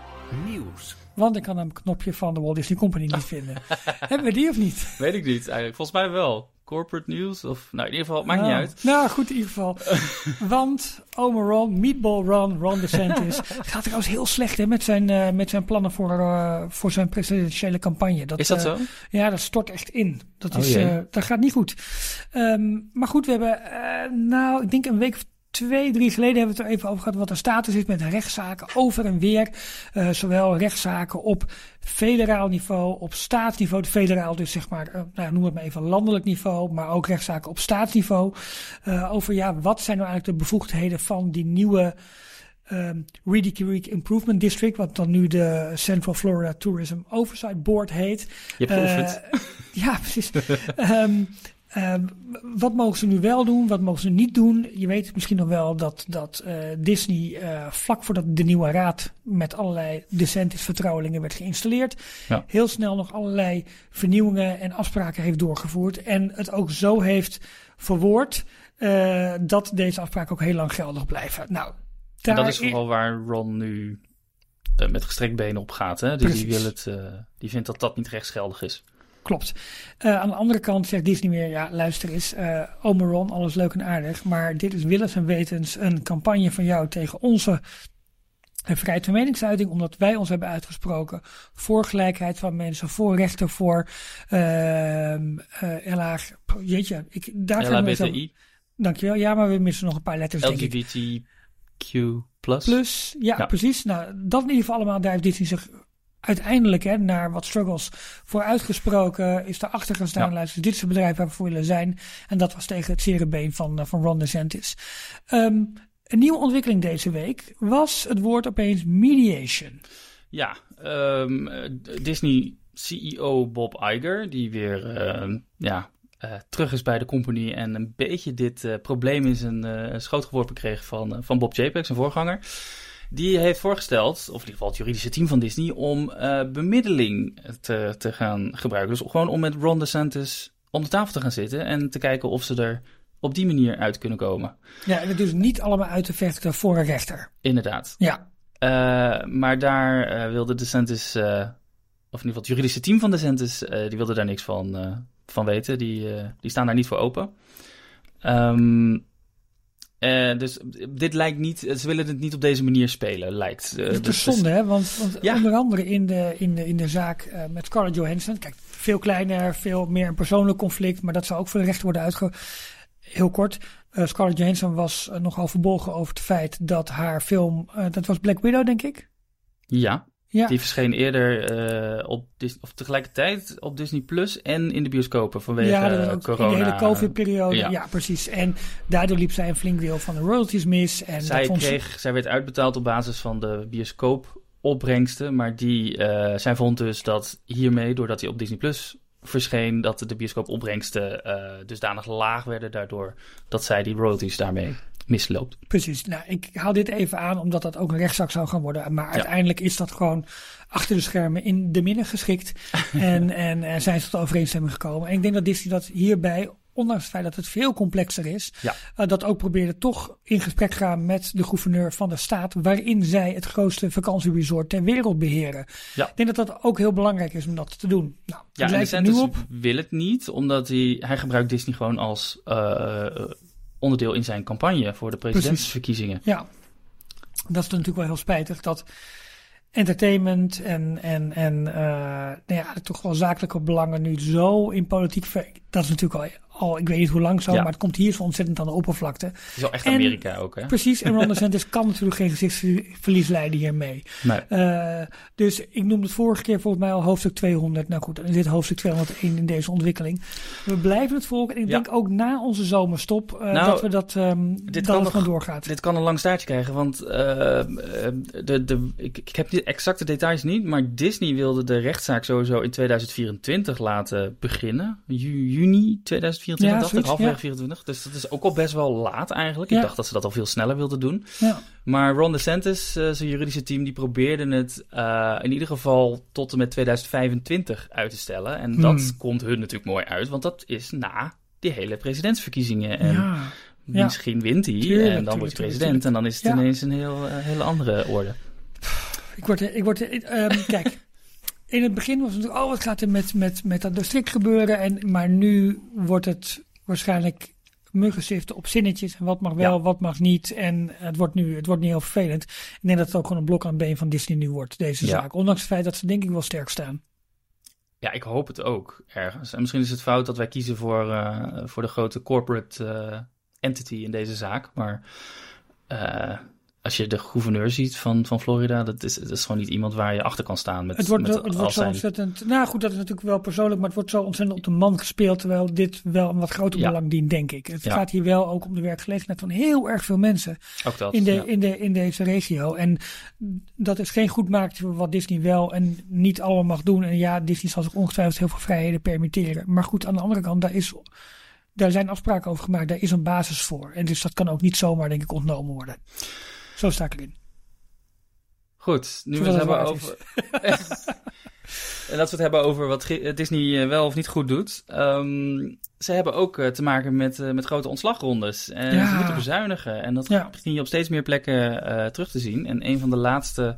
nieuws. Want ik kan een knopje van de Walt Disney Company niet vinden. Hebben we die of niet? Weet ik niet eigenlijk. Volgens mij wel. Corporate news of... Nou, in ieder geval, maakt nou, niet uit. Nou, goed in ieder geval. Want Omer Ron, Meatball Ron, Ron DeSantis... gaat trouwens heel slecht hè, met, zijn, uh, met zijn plannen voor, uh, voor zijn presidentiële campagne. Dat, is dat zo? Uh, ja, dat stort echt in. Dat, is, oh, dat gaat niet goed. Um, maar goed, we hebben... nou, ik denk een week of twee, drie geleden hebben we het er even over gehad wat de status is met rechtszaken over en weer. Uh, zowel rechtszaken op federaal niveau, op staatsniveau, de federaal dus zeg maar, uh, nou, noem het maar even landelijk niveau, maar ook rechtszaken op staatsniveau. Uh, over ja, wat zijn nou eigenlijk de bevoegdheden van die nieuwe um, Reedy Creek Improvement District, wat dan nu de Central Florida Tourism Oversight Board heet. Je het. Ja, precies. um, Uh, wat mogen ze nu wel doen, wat mogen ze niet doen? Je weet misschien nog wel dat, dat uh, Disney uh, vlak voordat de nieuwe raad met allerlei DeSantis vertrouwelingen werd geïnstalleerd, ja. heel snel nog allerlei vernieuwingen en afspraken heeft doorgevoerd en het ook zo heeft verwoord uh, dat deze afspraken ook heel lang geldig blijven. Nou, en dat is vooral waar Ron nu met gestrekt benen op gaat. Hè? Dus die, wil het, die vindt dat dat niet rechtsgeldig is. Klopt. Uh, aan de andere kant zegt Disney weer, ja luister eens, uh, Omeron, alles leuk en aardig, maar dit is willens en wetens een campagne van jou tegen onze vrijheid van meningsuiting, omdat wij ons hebben uitgesproken voor gelijkheid van mensen, voor rechten, voor uh, uh, jeetje, ik, daar gaan we zo, Dankjewel, ja, maar we missen nog een paar letters, LGBTQ plus. Plus, ja, ja, precies. Nou, dat in ieder geval allemaal, daar heeft Disney zich uiteindelijk hè, naar wat struggles voor uitgesproken is erachter gaan staan. Ja. Luister, dit is het bedrijf waar we voor willen zijn. En dat was tegen het zere been van, van Ron DeSantis. Um, een nieuwe ontwikkeling deze week was het woord opeens mediation. Ja, um, Disney CEO Bob Iger, die weer uh, ja, uh, terug is bij de company en een beetje dit uh, probleem in zijn schoot geworpen kreeg van, van Bob Chapek, zijn voorganger. Die heeft voorgesteld, of in ieder geval het juridische team van Disney, om uh, bemiddeling te, te gaan gebruiken. Dus gewoon om met Ron DeSantis om de tafel te gaan zitten en te kijken of ze er op die manier uit kunnen komen. Ja, en het dus niet allemaal uit te vechten voor een rechter. Inderdaad. Ja. Uh, maar daar uh, wilde DeSantis, uh, of in ieder geval het juridische team van DeSantis, die wilde daar niks van, van weten. Die, die staan daar niet voor open. Um, Uh, dus dit lijkt niet, ze willen het niet op deze manier spelen, lijkt. Uh, het is zonde, hè? Want, want ja. onder andere in de, in de, in de zaak uh, met Scarlett Johansson, kijk, veel kleiner, veel meer een persoonlijk conflict, maar dat zou ook voor de rechter worden uitge... heel kort. eh, Scarlett Johansson was eh, nogal verbolgen over het feit dat haar film, eh, dat was Black Widow denk ik? Ja, Ja. die verscheen eerder eh, op of tegelijkertijd op Disney Plus en in de bioscopen vanwege ja, ook corona. in de hele COVID-periode. Ja. ja. precies. En daardoor liep zij een flink deel van de royalties mis. En zij, dat vond ze- kreeg, zij werd uitbetaald op basis van de bioscoopopbrengsten, maar die, eh, zij vond dus dat hiermee, doordat hij op Disney Plus verscheen, dat de bioscoopopbrengsten eh dusdanig laag werden daardoor dat zij die royalties daarmee misloopt. Precies. Nou, ik haal dit even aan omdat dat ook een rechtszaak zou gaan worden. Maar uiteindelijk is dat gewoon achter de schermen in de midden geschikt. en, en eh, zijn ze tot overeenstemming gekomen. En ik denk dat Disney dat hierbij, ondanks het feit dat het veel complexer is, Ja. eh, dat ook probeerde toch in gesprek gaan met de gouverneur van de staat, waarin zij het grootste vakantieresort ter wereld beheren. Ja. Ik denk dat dat ook heel belangrijk is om dat te doen. Nou, Ja, en er nu op. wil het niet, omdat hij, hij gebruikt Disney gewoon als eh, onderdeel in zijn campagne voor de presidentsverkiezingen. Ja, dat is natuurlijk wel heel spijtig dat entertainment en, en, en eh, nou ja, toch wel zakelijke belangen nu zo in politiek. ver- Dat is natuurlijk al, al ik weet niet hoe lang zo, Ja. maar het komt hier zo ontzettend aan de oppervlakte. Het is wel echt En- Amerika ook, hè? Precies, en Ron DeSantis kan natuurlijk geen gezichtsverlies leiden hiermee. Nee. Eh, dus ik noemde het vorige keer volgens mij al hoofdstuk 200. Nou goed, dan is dit hoofdstuk 201 in deze ontwikkeling. We blijven het volgen en ik Ja. denk ook na onze zomerstop eh, Nou, dat we dat, ehm dit dat kan het nog- gewoon doorgaat. Dit kan een lang staartje krijgen, want eh, de, de, ik, ik heb de exacte details niet, maar Disney wilde de rechtszaak sowieso in 2024 laten beginnen. Ju- juni 2024, Ja, dacht ik, ja. 24. Dus dat is ook al best wel laat eigenlijk. Ik dacht dat ze dat al veel sneller wilden doen. Ja. Maar Ron DeSantis, eh, zijn juridische team, die probeerden het eh, in ieder geval tot en met 2025 uit te stellen. En dat Hmm. komt hun natuurlijk mooi uit, want dat is na die hele presidentsverkiezingen. En ja. Misschien wint hij Tuurlijk, en dan wordt hij tuurlijk, president. En dan is het Ja. ineens een heel, eh, hele andere orde. Ik word, ik word, ehm, kijk, in het begin was het natuurlijk, oh, wat gaat er met, met, met dat district gebeuren? En, maar nu wordt het waarschijnlijk muggenziften op zinnetjes. En wat mag wel, Ja. wat mag niet. En het wordt nu, het wordt niet heel vervelend. Ik denk dat het ook gewoon een blok aan het been van Disney nu wordt, deze Ja. zaak. Ondanks het feit dat ze denk ik wel sterk staan. Ja, ik hoop het ook ergens. En misschien is het fout dat wij kiezen voor, eh, voor de grote corporate eh, entity in deze zaak. Maar eh, als je de gouverneur ziet van, van Florida, dat is, dat is gewoon niet iemand waar je achter kan staan. Met, Het wordt, met het wordt zo zijn- ontzettend. Nou goed, dat is natuurlijk wel persoonlijk, maar het wordt zo ontzettend op de man gespeeld. Terwijl dit wel een wat groter Ja. belang dient, denk ik. Het Ja. gaat hier wel ook om de werkgelegenheid van heel erg veel mensen. Ook dat. in, de, ja. in, de, in deze regio. En dat is geen goed maakje voor wat Disney wel en niet allemaal mag doen. En ja, Disney zal zich ongetwijfeld heel veel vrijheden permitteren. Maar goed, aan de andere kant, daar, is, daar zijn afspraken over gemaakt. Daar is een basis voor. En dus dat kan ook niet zomaar, denk ik, ontnomen worden. Zo sta ik erin. Goed, nu we het hebben over. en dat we het hebben over wat Gi- Disney eh, wel of niet goed doet. Ehm, ze hebben ook eh, te maken met, eh, met grote ontslagrondes. En Ja. ze moeten bezuinigen. En dat Ja. begin je op steeds meer plekken eh, terug te zien. En een van de laatste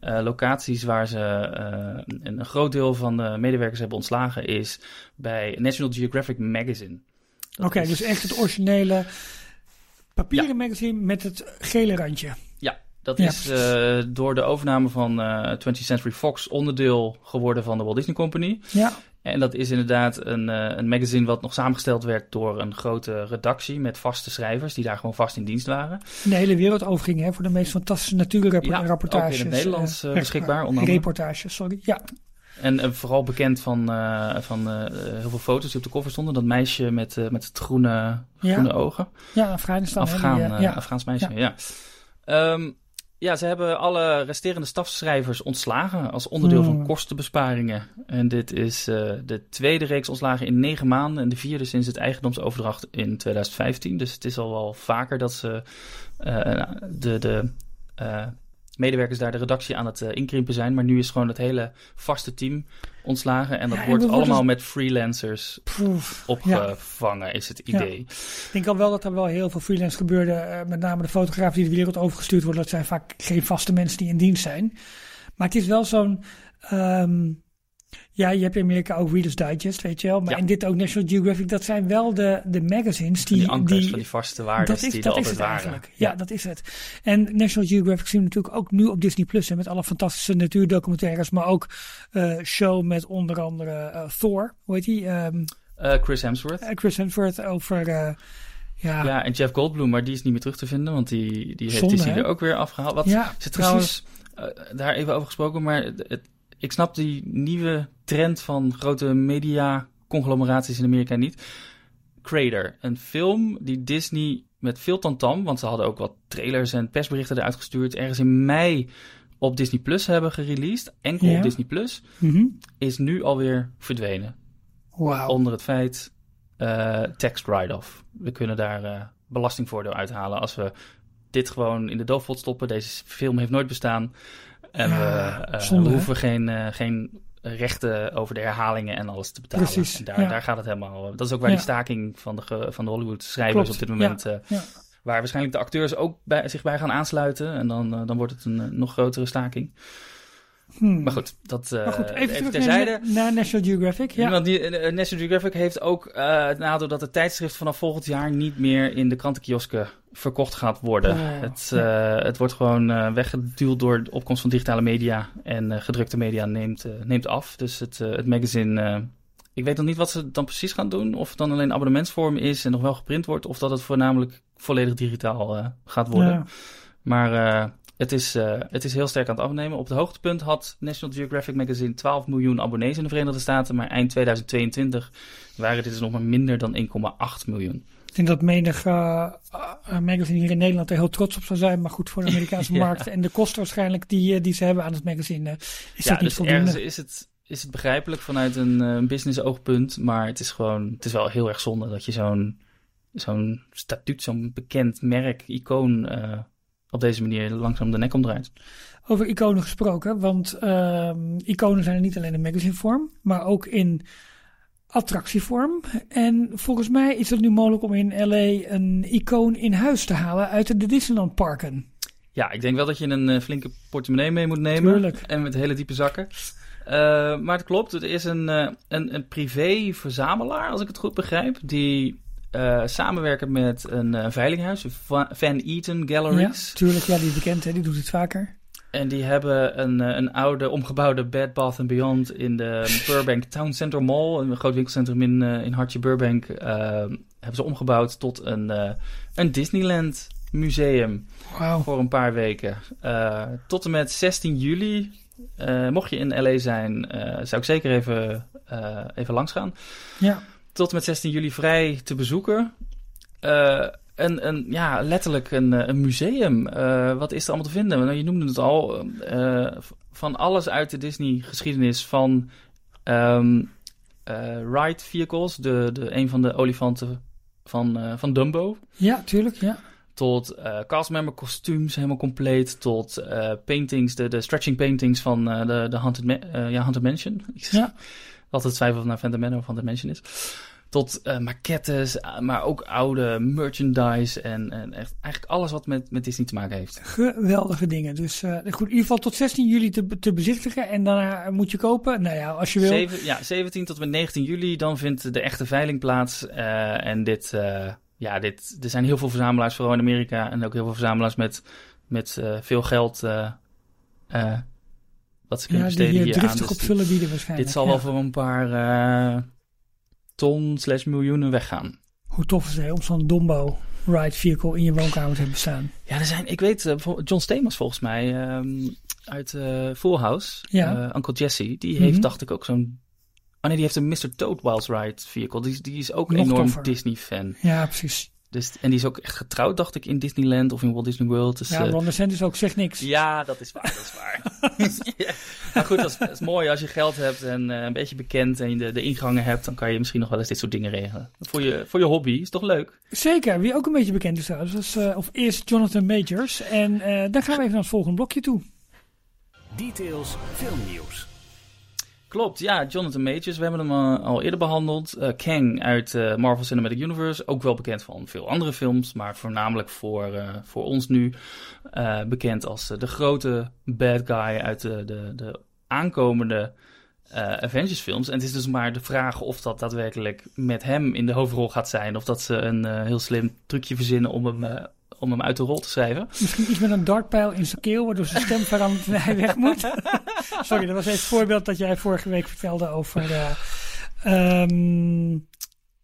eh, locaties waar ze eh, een, een groot deel van de medewerkers hebben ontslagen is bij National Geographic Magazine. Oké, is- dus echt het originele papieren magazine met het gele randje. Ja, dat Ja, is eh, door de overname van eh 20th Century Fox onderdeel geworden van de Walt Disney Company. Ja, En dat is inderdaad een, eh, een magazine wat nog samengesteld werd door een grote redactie met vaste schrijvers die daar gewoon vast in dienst waren. in de hele wereld over ging, hè, voor de meest fantastische natuurrapportages. ook in het Nederlands, beschikbaar, onder andere. Reportages, sorry. Ja, En eh, vooral bekend van, eh, van eh, heel veel foto's die op de cover stonden. Dat meisje met, met het groene, Ja. groene ogen. ja Afghanistan. die, eh, ja. Afghaans meisje, ja. Ehm, ja, ze hebben alle resterende stafschrijvers ontslagen als onderdeel van Hmm. kostenbesparingen. En dit is de tweede reeks ontslagen in negen maanden en de vierde sinds het eigendomsoverdracht in 2015. Dus het is al wel vaker dat ze de, de medewerkers daar de redactie aan het eh, inkrimpen zijn. Maar nu is gewoon het hele vaste team ontslagen en dat Ja, en wordt allemaal met freelancers. Ja. opgevangen, is het idee. Ik denk al wel dat er wel heel veel freelance gebeurde. eh, met name de fotografen die de wereld overgestuurd worden. Dat zijn vaak geen vaste mensen die in dienst zijn. Maar het is wel zo'n... ehm, ja, je hebt in Amerika ook Reader's Digest, weet je wel. Maar Ja. in dit ook National Geographic. Dat zijn wel de, de magazines Die, die... die ankers die- van die vaste waarden dat is, die er dat is altijd het waren. eigenlijk. Ja, dat is het. En National Geographic zien we natuurlijk ook nu op Disney Plus. Met alle fantastische natuurdocumentaires. Maar ook eh show met onder andere eh, Thor. Hoe heet die? Ehm, Eh, Chris Hemsworth. Chris Hemsworth over... Ja, Ja, en Jeff Goldblum, maar die is niet meer terug te vinden, want die, die heeft Zonde, Disney hè? er ook weer afgehaald. Wat Ja, ze trouwens, daar even over gesproken, maar het, het- ik snap die nieuwe trend van grote media conglomeraties in Amerika niet. Crater, een film die Disney met veel tantam, want ze hadden ook wat trailers en persberichten eruit gestuurd, ergens in mei op Disney Plus hebben gereleased, enkel Ja. op Disney Plus, Mhm. is nu alweer verdwenen Wauw. onder het feit eh tax write-off. We kunnen daar eh, belastingvoordeel uithalen als we dit gewoon in de doofpot stoppen. Deze film heeft nooit bestaan. En Ja, we, eh, zonde, we hoeven geen, eh, geen rechten over de herhalingen en alles te betalen. Precies, En daar, ja. daar gaat het helemaal. Dat is ook waar Ja. die staking van de, van de Hollywood schrijvers Klopt, op dit moment. eh. Waar waarschijnlijk de acteurs ook bij, zich bij gaan aansluiten. En dan, eh, dan wordt het een eh, nog grotere staking. Hmm. Maar goed, dat eh Maar goed, even, terug terzijde. naar, naar National Geographic. Ja. Want die, eh, National Geographic heeft ook eh, het nadeel dat het tijdschrift vanaf volgend jaar niet meer in de krantenkiosken verkocht gaat worden. Oh, het, eh, het wordt gewoon eh, weggeduwd door de opkomst van digitale media en eh, gedrukte media neemt, eh, neemt af. Dus het, eh, het magazine, eh, ik weet nog niet wat ze dan precies gaan doen. Of het dan alleen abonnementsvorm is en nog wel geprint wordt, of dat het voornamelijk volledig digitaal eh, gaat worden. Ja. Maar eh, het, is, eh, het is heel sterk aan het afnemen. Op het hoogtepunt had National Geographic Magazine 12 miljoen abonnees in de Verenigde Staten. Maar eind 2022 waren dit dus nog maar minder dan 1,8 miljoen. Ik denk dat menig eh, eh, magazine hier in Nederland er heel trots op zou zijn. Maar goed, voor de Amerikaanse Ja. markt en de kosten waarschijnlijk die, die ze hebben aan het magazine, eh, is ja, dat niet dus voldoende. ergens is het, is het begrijpelijk vanuit een business oogpunt. Maar het is gewoon, het is wel heel erg zonde dat je zo'n zo'n statuut, zo'n bekend merk, icoon op deze manier langzaam de nek omdraait. Over iconen gesproken, want ehm, iconen zijn er niet alleen in magazinevorm, maar ook in attractievorm. En volgens mij is het nu mogelijk om in LA een icoon in huis te halen uit de Disneyland parken. Ja, ik denk wel dat je een eh, flinke portemonnee mee moet nemen. Tuurlijk. En met hele diepe zakken. Eh, maar het klopt, er is een, eh, een, een privé-verzamelaar, als ik het goed begrijp, die eh, samenwerken met een eh, veilinghuis, Va- Van Eaton Ja, Galleries. tuurlijk, ja, die is bekend, hè, die doet het vaker. En die hebben een, eh, een oude, omgebouwde Bed Bath Beyond in de Burbank Town Center Mall, een groot winkelcentrum in, in Hartje Burbank, hebben ze omgebouwd tot een, een Disneyland museum Wauw. voor een paar weken. Tot en met 16 juli, mocht je in LA zijn, zou ik zeker even, even langs gaan. Ja, Tot en met 16 juli vrij te bezoeken. Eh, een, een, ja, letterlijk een, eh, een museum. Eh, wat is er allemaal te vinden? Nou, je noemde het al. van alles uit de Disney-geschiedenis. Van ehm, eh, ride vehicles, de, de, een van de olifanten van, van Dumbo ja, tuurlijk, ja. tot castmember kostuums helemaal compleet, tot paintings, de, de stretching paintings van de, de Haunted, Ma- ja, Haunted Mansion. Ja. Altijd twijfel of het nou of Haunted Mansion is. Tot eh, maquettes, eh, maar ook oude merchandise en, en echt eigenlijk alles wat met, met Disney te maken heeft. Geweldige dingen. Dus eh, goed, in ieder geval tot 16 juli te, te bezichtigen en daarna moet je kopen. Nou ja, als je wil. Zeven, ja, 17 tot en met 19 juli, dan vindt de echte veiling plaats. En dit, ja, dit, er zijn heel veel verzamelaars, vooral in Amerika. En ook heel veel verzamelaars met, met veel geld. Wat ze kunnen Ja, die hier aan. driftig Dus bieden waarschijnlijk. dit zal ja. wel voor een paar eh, ton slash miljoenen weggaan. Hoe tof is het om zo'n Dombo ride vehicle in je woonkamer te hebben staan. Ja, er zijn, ik weet, eh, John Stamos volgens mij ehm, uit eh Full House, Ja. Uncle Jesse, die Mhm. heeft, dacht ik, ook zo'n. Oh nee, die heeft een Mr. Toad Wilds Ride vehicle. Die, is- die is ook een Nog enorm. Disney-fan. Ja, precies. Dus, en die is ook echt getrouwd, dacht ik, in Disneyland of in Walt Disney World. Dus, Ja, eh, Ron DeSantis ook zegt niks. ja, dat is waar, dat is waar. ja. Maar goed, dat is, dat is mooi als je geld hebt en eh, een beetje bekend en je de, de ingangen hebt, dan kan je misschien nog wel eens dit soort dingen regelen. Voor je, voor je hobby is toch leuk? Zeker, wie ook een beetje bekend is trouwens, was, eh, of is Jonathan Majors. En eh dan gaan we even naar het volgende blokje toe. Details filmnieuws. Klopt, ja, Jonathan Majors, we hebben hem eh, al eerder behandeld. Eh, Kang uit eh, Marvel Cinematic Universe, ook wel bekend van veel andere films, maar voornamelijk voor, voor ons nu bekend als de grote bad guy uit de, de, de aankomende Avengers films. En het is dus maar de vraag of dat daadwerkelijk met hem in de hoofdrol gaat zijn, of dat ze een heel slim trucje verzinnen om hem, om hem uit de rol te schrijven. Misschien iets met een dartpijl in zijn keel, waardoor zijn stem verandert en hij weg moet. Sorry, dat was even het voorbeeld dat jij vorige week vertelde over... eh, ehm,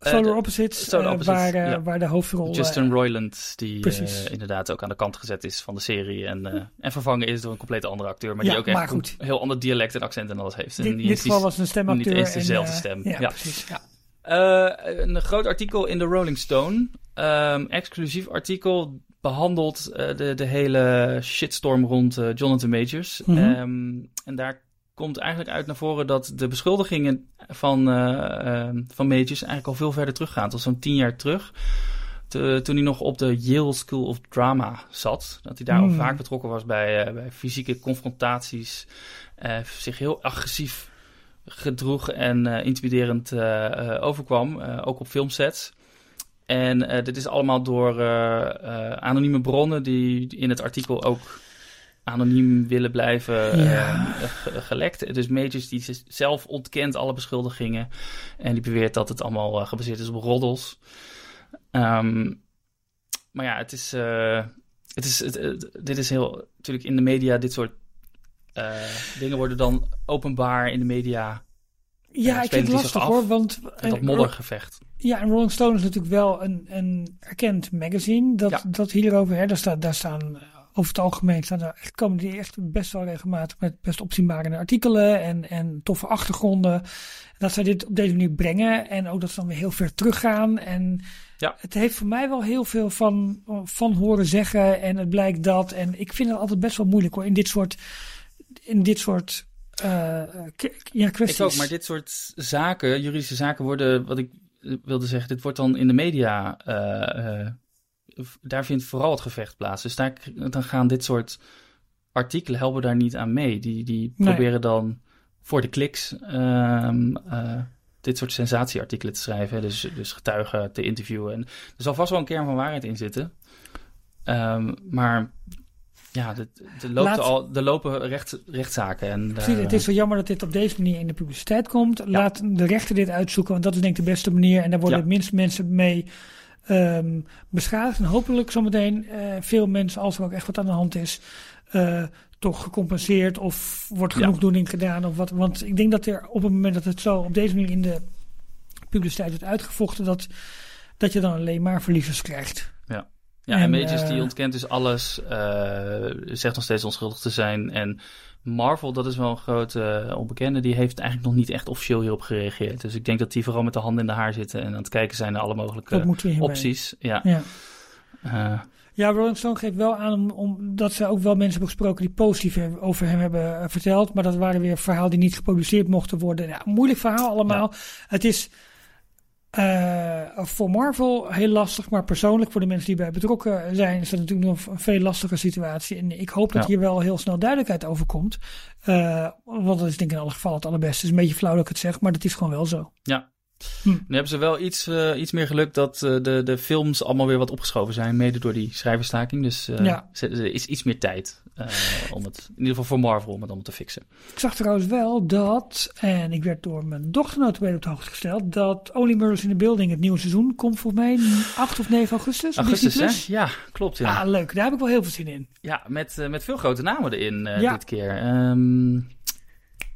Solar Opposites, Solar eh, waar, ja. waar de hoofdrol... Justin Roiland, die inderdaad ook aan de kant gezet is van de serie. En, en vervangen is door een compleet andere acteur. Maar Ja, die ook echt goed. een heel ander dialect en accent en alles heeft. En dit, die in dit geval was een stemacteur. niet eens en, dezelfde stem. Ja, Ja. precies. Ja. Een groot artikel in de Rolling Stone. ehm, exclusief artikel behandelt eh, de, de hele shitstorm rond eh, Jonathan Majors. Mhm. Ehm, en daar komt eigenlijk uit naar voren dat de beschuldigingen van, eh, ehm, van Majors eigenlijk al veel verder teruggaan. Tot zo'n tien jaar terug. Te- toen hij nog op de Yale School of Drama zat. Dat hij daar al Hmm. vaak betrokken was bij, bij fysieke confrontaties. zich heel agressief gedroeg en intimiderend overkwam. ook op filmsets. En eh, dit is allemaal door eh, eh, anonieme bronnen die in het artikel ook anoniem willen blijven Ja. gelekt. Dus Majors die zelf ontkent alle beschuldigingen. En die beweert dat het allemaal gebaseerd is op roddels. Ehm, maar ja, het is, het is het, het- dit is heel natuurlijk in de media dit soort dingen worden dan openbaar in de media. Ja, Ja, ik vind het lastig af hoor, want... Eh, dat moddergevecht. Ja, en Rolling Stone is natuurlijk wel een, een erkend magazine dat, Ja. dat hierover, hè, daar, staat, daar staan eh, over het algemeen staan er echt, komen die echt best wel regelmatig met best opzienbare artikelen en, en toffe achtergronden. Dat zij dit op deze manier brengen en ook dat ze dan weer heel ver teruggaan. En Ja. het heeft voor mij wel heel veel van, van horen zeggen en het blijkt dat. En ik vind het altijd best wel moeilijk hoor, in dit soort, in dit soort eh, ja, kwesties. Ik ook, maar dit soort zaken, juridische zaken worden, wat ik eh, wilde zeggen, dit wordt dan in de media, eh, eh, daar vindt vooral het gevecht plaats. Dus daar, dan gaan dit soort artikelen helpen daar niet aan mee. Die, die Nee. proberen dan voor de kliks ehm, eh, dit soort sensatieartikelen te schrijven. Dus, dus getuigen te interviewen. En er zal vast wel een kern van waarheid in zitten. Ehm, maar ja, er, loopt Laat- al, er lopen recht, rechtszaken. En, Precies, daar, het is wel jammer dat dit op deze manier in de publiciteit komt. Laat de rechter dit uitzoeken, want dat is denk ik de beste manier. En daar worden Ja. het minst mensen mee ehm, beschadigd. En hopelijk zometeen eh, veel mensen, als er ook echt wat aan de hand is, eh, toch gecompenseerd of wordt Ja. genoegdoening gedaan of wat. Want ik denk dat er op het moment dat het zo op deze manier in de publiciteit wordt uitgevochten, dat, dat je dan alleen maar verliezers krijgt. Ja, en, En, Majors die eh, ontkent dus alles, eh, zegt nog steeds onschuldig te zijn. En Marvel, dat is wel een grote eh, onbekende, die heeft eigenlijk nog niet echt officieel hierop gereageerd. Dus ik denk dat die vooral met de handen in de haar zitten en aan het kijken zijn naar alle mogelijke opties. Ja. Ja. Eh, Ja, Rolling Stone geeft wel aan om, om- dat ze ook wel mensen hebben gesproken die positief over hem hebben verteld. Maar dat waren weer verhalen die niet gepubliceerd mochten worden. Ja, moeilijk verhaal allemaal. Het is eh, voor Marvel heel lastig, maar persoonlijk voor de mensen die bij betrokken zijn, is dat natuurlijk nog een veel lastiger situatie. En ik hoop dat Ja. hier wel heel snel duidelijkheid over komt. Eh, want dat is denk ik in alle gevallen het allerbeste. Het is een beetje flauw dat ik het zeg, maar dat is gewoon wel zo. Nu hebben ze wel iets, eh, iets meer geluk dat eh, de, de films allemaal weer wat opgeschoven zijn, mede door die schrijverstaking. Dus eh, Ja. er is iets meer tijd eh, om het, in ieder geval voor Marvel, om het allemaal te fixen. Ik zag trouwens wel dat, en ik werd door mijn dochter notabene op de hoogte gesteld, dat Only Murders in the Building, het nieuwe seizoen, komt volgens mij 8 of 9 augustus. Augustus, hè? Ja, klopt. Ja, Ah, leuk. Daar heb ik wel heel veel zin in. ja met, eh, met veel grote namen erin eh, Ja. dit keer. Ehm,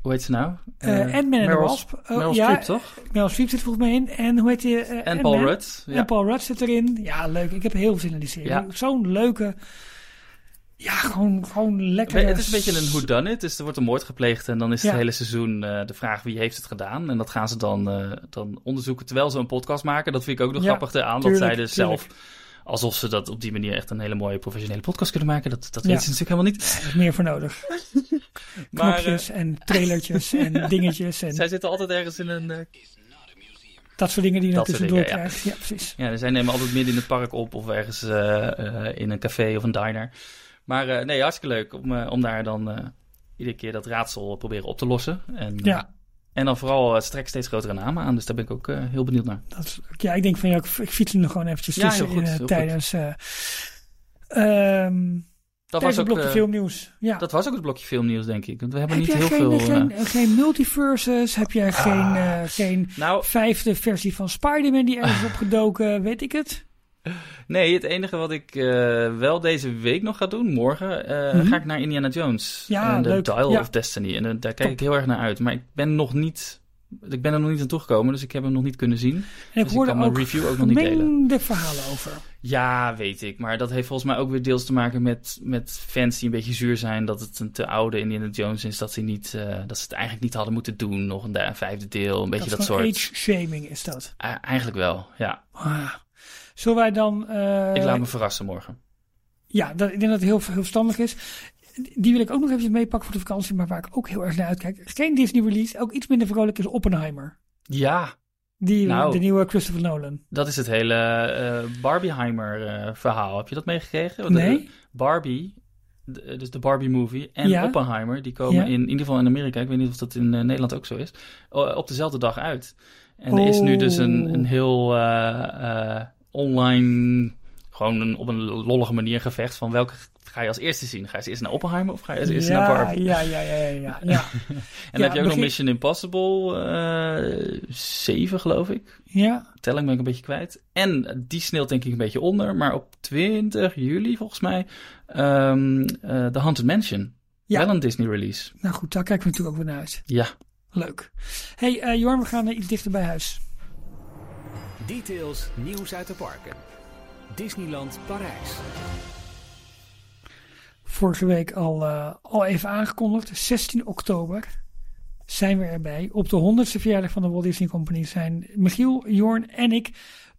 hoe heet ze nou? Eh Eh, Ant-Man en Meryl- Wasp. Oh, Meryl ja, Streep, toch? Meryl Streep zit volgens mij in. En hoe heet je? En Paul Rudd. Ja. En Paul Rudd zit erin. Ja, leuk. Ik heb heel veel zin in die serie. Ja. Zo'n leuke... Ja, gewoon, gewoon lekker... Het is een beetje een whodunit, dus er wordt een moord gepleegd en dan is Ja. het hele seizoen eh, de vraag wie heeft het gedaan. En dat gaan ze dan, eh, dan onderzoeken terwijl ze een podcast maken. Dat vind ik ook nog Ja, grappig eraan, dat zij dus tuurlijk. zelf, alsof ze dat op die manier echt een hele mooie professionele podcast kunnen maken. Dat, dat Ja. weten ze natuurlijk helemaal niet. Er meer voor nodig. Maar Knopjes en trailertjes en dingetjes eh, en zij zitten altijd ergens in een... eh, dat soort dingen die je dat er tussendoor dingen, krijgt. Ja, precies. ja, zij nemen altijd midden in het park op of ergens eh, eh, in een café of een diner. Maar eh, nee, hartstikke leuk om, eh, om daar dan eh, iedere keer dat raadsel proberen op te lossen. En, eh, Ja. En dan vooral uh, strek steeds grotere namen aan. Dus daar ben ik ook uh, heel benieuwd naar. Dat is, ja, ik denk van ja, ik, ik fiets er gewoon eventjes Ja, tussen heel goed, in, uh, tijdens, uh, um, dat was ook, blokje uh, filmnieuws. Ja. Dat was ook het blokje filmnieuws, denk ik. Want we hebben heb niet heel geen, veel... Geen, geen multiverses? Heb jij geen, uh, geen nou, vijfde versie van Spider-Man die ergens opgedoken? Weet ik het? Nee, het enige wat ik uh, wel deze week nog ga doen, morgen, uh, Mhm. ga ik naar Indiana Jones. Ja, en de leuk. Dial Ja. of Destiny. En uh, daar kijk Top. ik heel erg naar uit. Maar ik ben nog niet Ik ben er nog niet aan toegekomen, dus ik heb hem nog niet kunnen zien. En ik Dus ik hoorde kan mijn ook review ook nog niet delen. gemengde verhalen over. Ja, weet ik. Maar dat heeft volgens mij ook weer deels te maken met, met fans die een beetje zuur zijn dat het een te oude Indiana Jones is. Dat ze, niet, eh, dat ze het eigenlijk niet hadden moeten doen. Nog een, de- een vijfde deel, een beetje dat, gewoon soort. age shaming is dat. Eh, eigenlijk wel, ja. Ah. Zullen wij dan... eh, ik laat me verrassen morgen. Ja, dat, ik denk dat het heel, heel verstandig is. Die wil ik ook nog even meepakken voor de vakantie, maar waar ik ook heel erg naar uitkijk. Geen Disney release, ook iets minder vrolijk is Oppenheimer. Ja, Die, Nou. de nieuwe Christopher Nolan. dat is het hele eh Barbieheimer eh, verhaal. Heb je dat meegekregen? Nee? Barbie, de- dus de Barbie movie en Ja. Oppenheimer, die komen Ja. in, in ieder geval in Amerika, ik weet niet of dat in Nederland ook zo is, op dezelfde dag uit. En er is nu dus een, Oh. een heel online, gewoon een, op een lollige manier gevecht van welke ga je als eerste zien? Ga je als eerste naar Oppenheimer of ga je als eerste naar Barbie? ja, ja, ja, ja, ja, ja. En Ja, dan heb je ook nog Mission Impossible eh 7 geloof ik. ja. Telling ben ik een beetje kwijt. En die sneelt denk ik een beetje onder. Maar op 20 juli volgens mij ehm eh, The Haunted Mansion. Ja. Wel een Disney release. Nou goed, daar kijken we natuurlijk ook weer naar uit. Ja. Leuk. hey, eh Jorn, we gaan iets dichter bij huis. Details, nieuws uit de parken. Disneyland Parijs. Vorige week al, eh, al even aangekondigd. 16 oktober zijn we erbij. Op de 100ste verjaardag van de Walt Disney Company zijn Michiel, Jorn en ik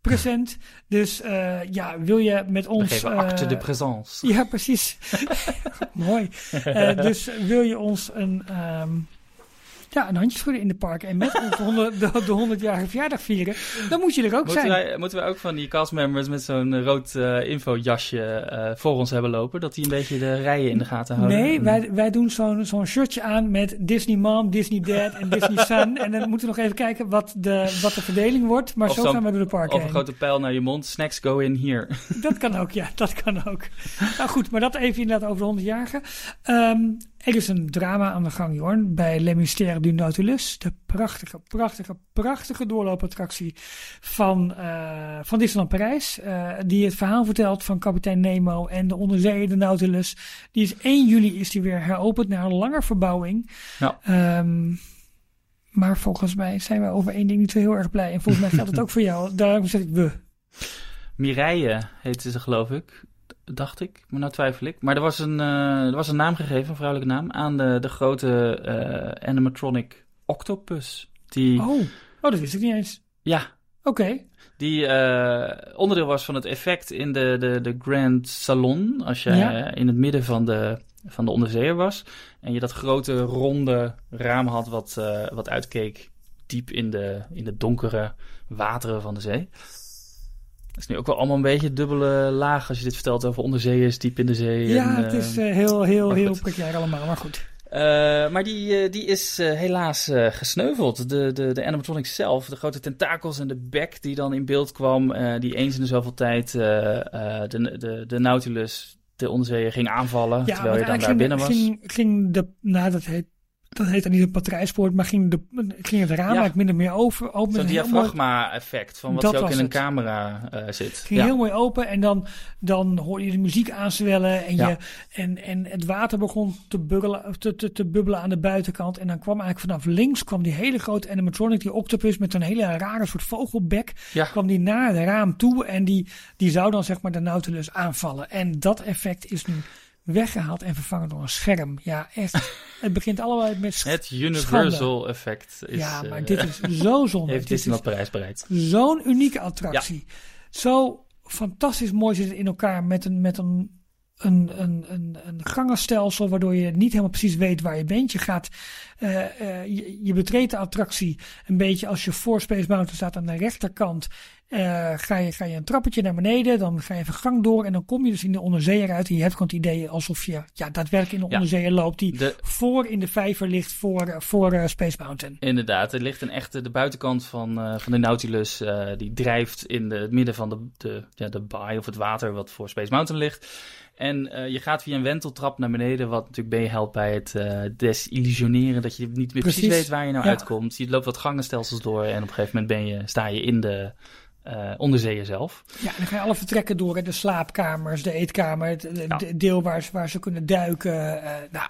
present. Dus eh, ja, wil je met ons... geven eh, acte de présence. Ja, precies. Mooi. Eh, dus wil je ons een, ehm, ja, een handje schudden in de parken en met de 100 de, de 100-jarige verjaardag vieren, dan moet je er ook Moeten zijn. wij, moeten wij ook van die castmembers met zo'n eh, rood eh, infojasje eh, voor ons hebben lopen? Dat die een beetje de rijen in de gaten houden? Nee, En- wij, wij doen zo'n zo'n shirtje aan met Disney Mom, Disney Dad en Disney Son. En dan moeten we nog even kijken wat de, wat de verdeling wordt. Maar Of zo gaan we door de parken Of een heen. grote pijl naar je mond. Snacks go in here. Dat kan ook, ja, dat kan ook. nou goed, maar dat even inderdaad over de 100-jarige. Ehm, er is een drama aan de gang, Jorn, bij Le Mystère du Nautilus. De prachtige, prachtige, prachtige doorloopattractie van, eh, van Disneyland Parijs. eh, die het verhaal vertelt van kapitein Nemo en de onderzeeër de Nautilus. Die is 1 juli is die weer heropend na een lange verbouwing. Ja. Ehm, maar volgens mij zijn we over één ding niet zo heel erg blij. En volgens mij geldt het ook voor jou. Daarom zeg ik we. Mireille heette ze, geloof ik. Dacht ik, maar nou twijfel ik. Maar er was een, eh, er was een naam gegeven, een vrouwelijke naam, aan de, de grote eh, animatronic octopus. Die, Oh, oh, dat wist ik niet eens. ja, Oké. die eh, onderdeel was van het effect in de, de, de Grand Salon. Als je Ja. in het midden van de, van de onderzeeër was. En je dat grote ronde raam had wat, wat uitkeek diep in de, in de donkere wateren van de zee. Dat is nu ook wel allemaal een beetje dubbele laag als je dit vertelt over onderzeeërs diep in de zee. Ja, en, het eh, is eh, heel, heel, heel goed. precair allemaal, maar goed. eh, maar die, eh, die is eh, helaas eh, gesneuveld. De, de, de animatronic zelf, de grote tentakels en de bek die dan in beeld kwam, eh, die eens in de zoveel tijd eh, eh, de, de, de Nautilus, de onderzeeër, ging aanvallen, Ja, terwijl je dan daar binnen was. ging, ging de, nou dat heet, dat heet dan niet een patrijspoort, maar ging, de, ging het raam Ja. eigenlijk min of meer over. open Zo'n diafragma-effect van wat Dat je ook in een het. camera eh, zit. ging Ja. heel mooi open en dan, dan hoorde je de muziek aanzwellen en, Ja. je, en, en het water begon te bubbelen, te, te, te bubbelen aan de buitenkant. En dan kwam eigenlijk vanaf links kwam die hele grote animatronic, die octopus met een hele rare soort vogelbek, Ja. kwam die naar het raam toe en die, die zou dan zeg maar de Nautilus aanvallen. En dat effect is nu weggehaald en vervangen door een scherm. Ja, echt. het begint allemaal met sch- Het Universal effect is, Ja, maar eh, dit is zo zonde. heeft Dit is Disneyland Parijs bereikt. Zo'n unieke attractie. Zo fantastisch mooi zit het in elkaar met een, met een, een, een, een, een gangenstelsel waardoor je niet helemaal precies weet waar je bent. Je gaat, eh, eh, je, je betreedt de attractie een beetje als je voor Space Mountain staat aan de rechterkant. Eh, ga, je, ga je een trappetje naar beneden, dan ga je even gang door en dan kom je dus in de onderzeeër uit. En je hebt gewoon het idee alsof je ja, daadwerkelijk in de Ja. onderzeeër loopt die De, voor in de vijver ligt voor, voor eh, Space Mountain. Inderdaad, er ligt een echte, de buitenkant van, eh, van de Nautilus, die drijft in de, het midden van de, de, ja, de baai of het water wat voor Space Mountain ligt. En je gaat via een wenteltrap naar beneden, wat natuurlijk meehelpt bij het desillusioneren, dat je niet meer precies, Precies, weet waar je nou ja. uitkomt. Je loopt wat gangenstelsels door en op een gegeven moment ben je, sta je in de eh onderzeeër zelf. Ja, dan ga je alle vertrekken door. hè. De slaapkamers, de eetkamer, het het Ja. de deel waar ze, waar ze kunnen duiken. eh, nou,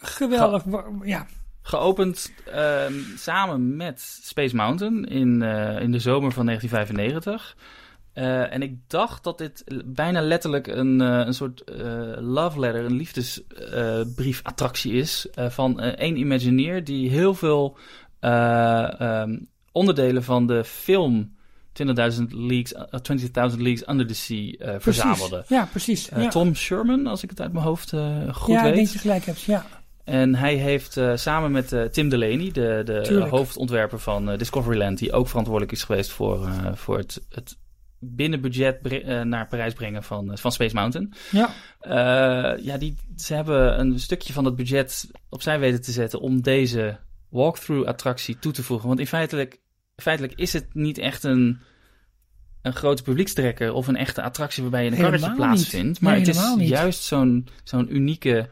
geweldig. Ja, Geopend ehm, samen met Space Mountain in, eh, in de zomer van 1995. Eh, en ik dacht dat dit bijna letterlijk een, een soort love letter, een liefdesbrief-attractie is van één Imagineer die heel veel ehm, onderdelen van de film 20.000 Leagues, 20.000 Leagues Under the Sea verzamelde. Ja, precies. Ja. Tom Sherman, als ik het uit mijn hoofd goed ja, weet. Ja, ik denk je gelijk hebt, ja. En hij heeft samen met Tim Delaney, de, de hoofdontwerper van Discoveryland, die ook verantwoordelijk is geweest voor, voor het, het binnen budget uh, naar Parijs brengen van, van Space Mountain. Ja. Uh, ja, die, ze hebben een stukje van dat budget opzij weten te zetten om deze walkthrough attractie toe te voegen. Want in feitelijk, feitelijk is het niet echt een, een grote publiekstrekker of een echte attractie waarbij je een karretje plaatsvindt. Maar het is niet. juist zo'n zo'n unieke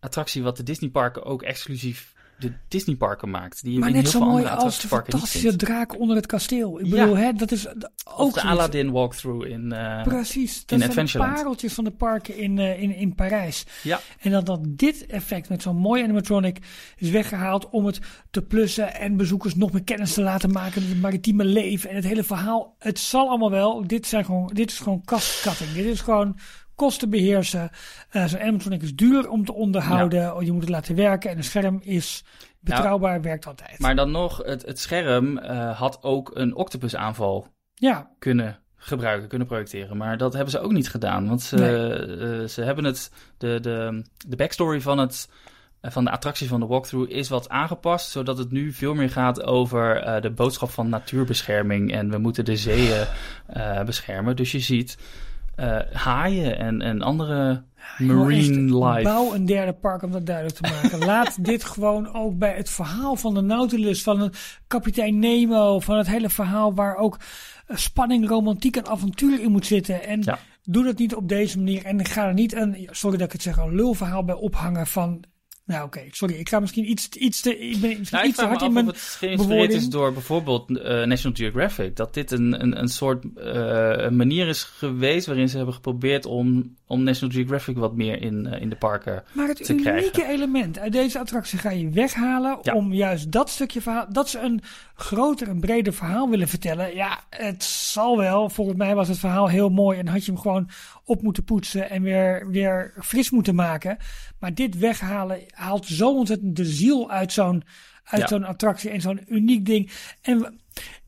attractie wat de Disney parken ook exclusief de Disneyparken maakt. Die maar in net heel zo veel mooi als de fantastische draak onder het kasteel. Ik Ja. bedoel, hè, dat is ook Of de. Aladdin walkthrough in... eh, Precies, dat in zijn Adventureland. pareltjes van de parken in, eh, in, in Parijs. Ja. En dat, dat dit effect met zo'n mooie animatronic is weggehaald om het te plussen en bezoekers nog meer kennis te laten maken met het maritieme leven en het hele verhaal. Het zal allemaal wel. Dit, zijn gewoon, dit is gewoon kastkatting. Dit is gewoon kosten beheersen. Eh, zo'n animatronic is duur om te onderhouden. Je moet het laten werken en een scherm is betrouwbaar, werkt altijd. Maar dan nog, het, het scherm eh, had ook een octopus aanval ja, kunnen gebruiken, kunnen projecteren. Maar dat hebben ze ook niet gedaan. Want ze, Nee. eh, ze hebben het, de, de, de backstory van, het, van de attractie van de walkthrough is wat aangepast. Zodat het nu veel meer gaat over de boodschap van natuurbescherming. En we moeten de zeeën beschermen. Dus je ziet eh, haaien en, en andere marine Joh, life. Bouw een derde park om dat duidelijk te maken. Laat dit gewoon ook bij het verhaal van de Nautilus, van een kapitein Nemo, van het hele verhaal waar ook eh, spanning, romantiek en avontuur in moet zitten. En Ja. doe dat niet op deze manier. En ga er niet een, sorry dat ik het zeg, een lulverhaal bij ophangen van. Nou oké, sorry, ik ga misschien iets, iets te, ik ben misschien Nou, iets te hard in mijn of het geïnspireerd is door bijvoorbeeld eh, National Geographic. Dat dit een, een, een soort eh, manier is geweest waarin ze hebben geprobeerd om, om National Geographic wat meer in, eh, in de parken. Maar het te unieke krijgen. element uit deze attractie ga je weghalen Ja. om juist dat stukje verhaal, dat ze een groter en breder verhaal willen vertellen. Ja, het zal wel. Volgens mij was het verhaal heel mooi en had je hem gewoon op moeten poetsen en weer, weer fris moeten maken. Maar dit weghalen haalt zo ontzettend de ziel uit zo'n uit Ja. zo'n attractie en zo'n uniek ding. En,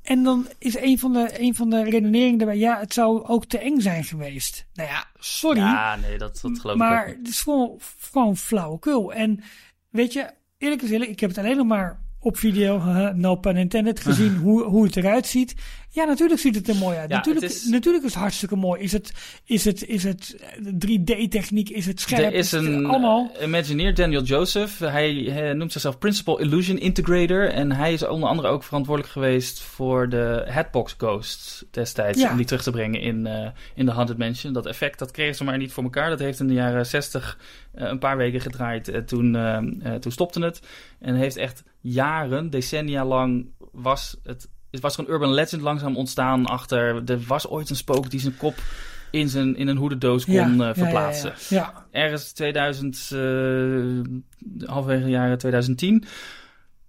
en dan is een van, de, een van de redeneringen daarbij, ja, het zou ook te eng zijn geweest. Nou ja, sorry. Ja, nee, dat, dat geloof Maar ik ook. het is gewoon, gewoon flauwekul. En weet je, eerlijk eerlijk, ik heb het alleen nog maar op video, no pun intended, gezien hoe, hoe het eruit ziet. Ja, natuurlijk ziet het er mooi uit. Ja, natuurlijk, het is- natuurlijk is het hartstikke mooi. Is het, is het, is het eh, 3D-techniek? Is het scherp? Er is een allemaal. eh, Imagineer, Daniel Joseph. Hij, hij noemt zichzelf Principal Illusion Integrator. En hij is onder andere ook verantwoordelijk geweest voor de Hatbox Ghost destijds. Ja. Om die terug te brengen in, eh, in de Haunted Mansion. Dat effect, dat kregen ze maar niet voor elkaar. Dat heeft in de jaren 60 eh, een paar weken gedraaid. Eh, toen, eh, eh, toen stopte het. En heeft echt jaren, decennia lang was het... Het was er een urban legend langzaam ontstaan achter... Er was ooit een spook die zijn kop in, zijn, in een hoedendoos kon Ja, eh, ja, ja, verplaatsen. Ja, ja. ergens 2000, eh halverwege jaren 2010,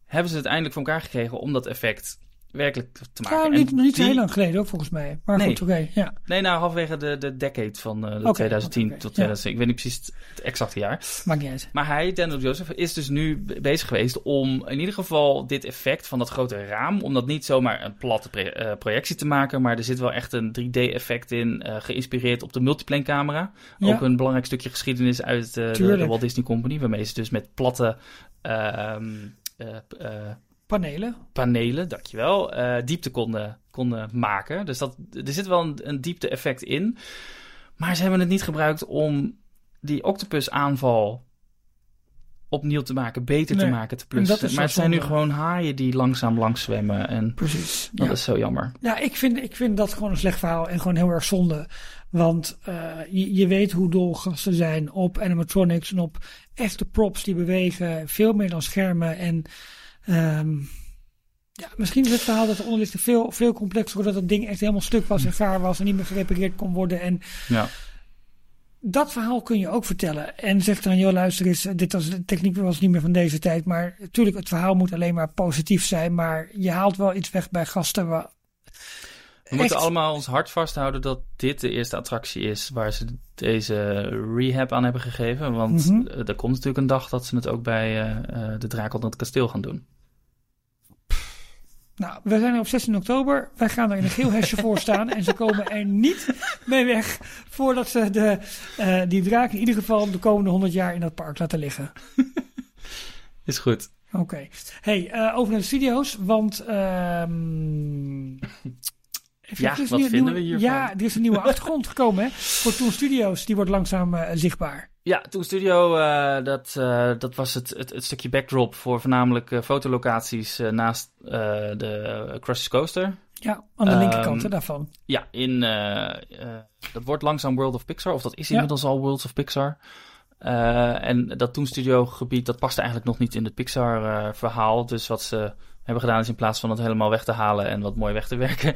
hebben ze het eindelijk voor elkaar gekregen om dat effect werkelijk te maken. Ja, En niet, niet die- heel lang geleden ook volgens mij. Maar Nee. goed, oké. ja. Nee, nou halverwege de, de decade van eh, de Oké, 2010 oké, oké, tot ja. 2000. Ik weet niet precies het, exacte jaar. Maakt niet uit. Maar hij, Daniel Joseph, is dus nu be- bezig geweest om in ieder geval dit effect van dat grote raam, om dat niet zomaar een platte eh, projectie te maken, maar er zit wel echt een 3D-effect in, eh, geïnspireerd op de multiplane camera. Ja. Ook een belangrijk stukje geschiedenis uit de. Walt Disney Company, waarmee ze dus met platte ehm, eh, eh, Panelen. panelen, dankjewel, eh diepte konden, konden maken. Dus dat, er zit wel een, een diepte-effect in. Maar ze hebben het niet gebruikt om die octopus aanval opnieuw te maken, beter te maken, te plussen. Maar het zijn nu gewoon haaien die langzaam langs zwemmen en Precies. dat ja. is zo jammer. Ja, ik vind, ik vind dat gewoon een slecht verhaal en gewoon heel erg zonde. Want eh, je, je weet hoe dol gasten zijn op animatronics en op echte props die bewegen. Veel meer dan schermen. En ehm, ja, misschien is het verhaal dat de onderlichten veel, veel complexer, doordat het ding echt helemaal stuk was en gaar was en niet meer gerepareerd kon worden. En Ja. dat verhaal kun je ook vertellen. En zegt dan, joh luister eens, dit was, de techniek was niet meer van deze tijd. Maar natuurlijk, het verhaal moet alleen maar positief zijn. Maar je haalt wel iets weg bij gasten waar, We moeten allemaal ons hart vasthouden dat dit de eerste attractie is waar ze deze rehab aan hebben gegeven. Want Mhm. eh, er komt natuurlijk een dag dat ze het ook bij eh, eh, de draak onder het kasteel gaan doen. Nou, we zijn er op 16 oktober. Wij gaan er in een geel hesje voor staan. En ze komen er niet mee weg voordat ze de, die draak in ieder geval de komende 100 jaar in dat park laten liggen. Is goed. Oké. Hey, over naar de studio's. Want. ehm Ja, er is wat een vinden nieuwe- we hiervan? Ja, er is een nieuwe achtergrond gekomen hè, voor Toon Studios. Die wordt langzaam eh, zichtbaar. Ja, Toon Studio, eh, dat, eh, dat was het, het, het stukje backdrop voor voornamelijk fotolocaties naast de Crush Coaster. Ja, aan de Ehm, linkerkant hè, daarvan. Ja, in, dat wordt langzaam World of Pixar, of dat is Ja. inmiddels al Worlds of Pixar. En dat Toon Studio gebied, dat paste eigenlijk nog niet in het Pixar verhaal. Dus wat ze hebben gedaan is in plaats van het helemaal weg te halen en wat mooi weg te werken,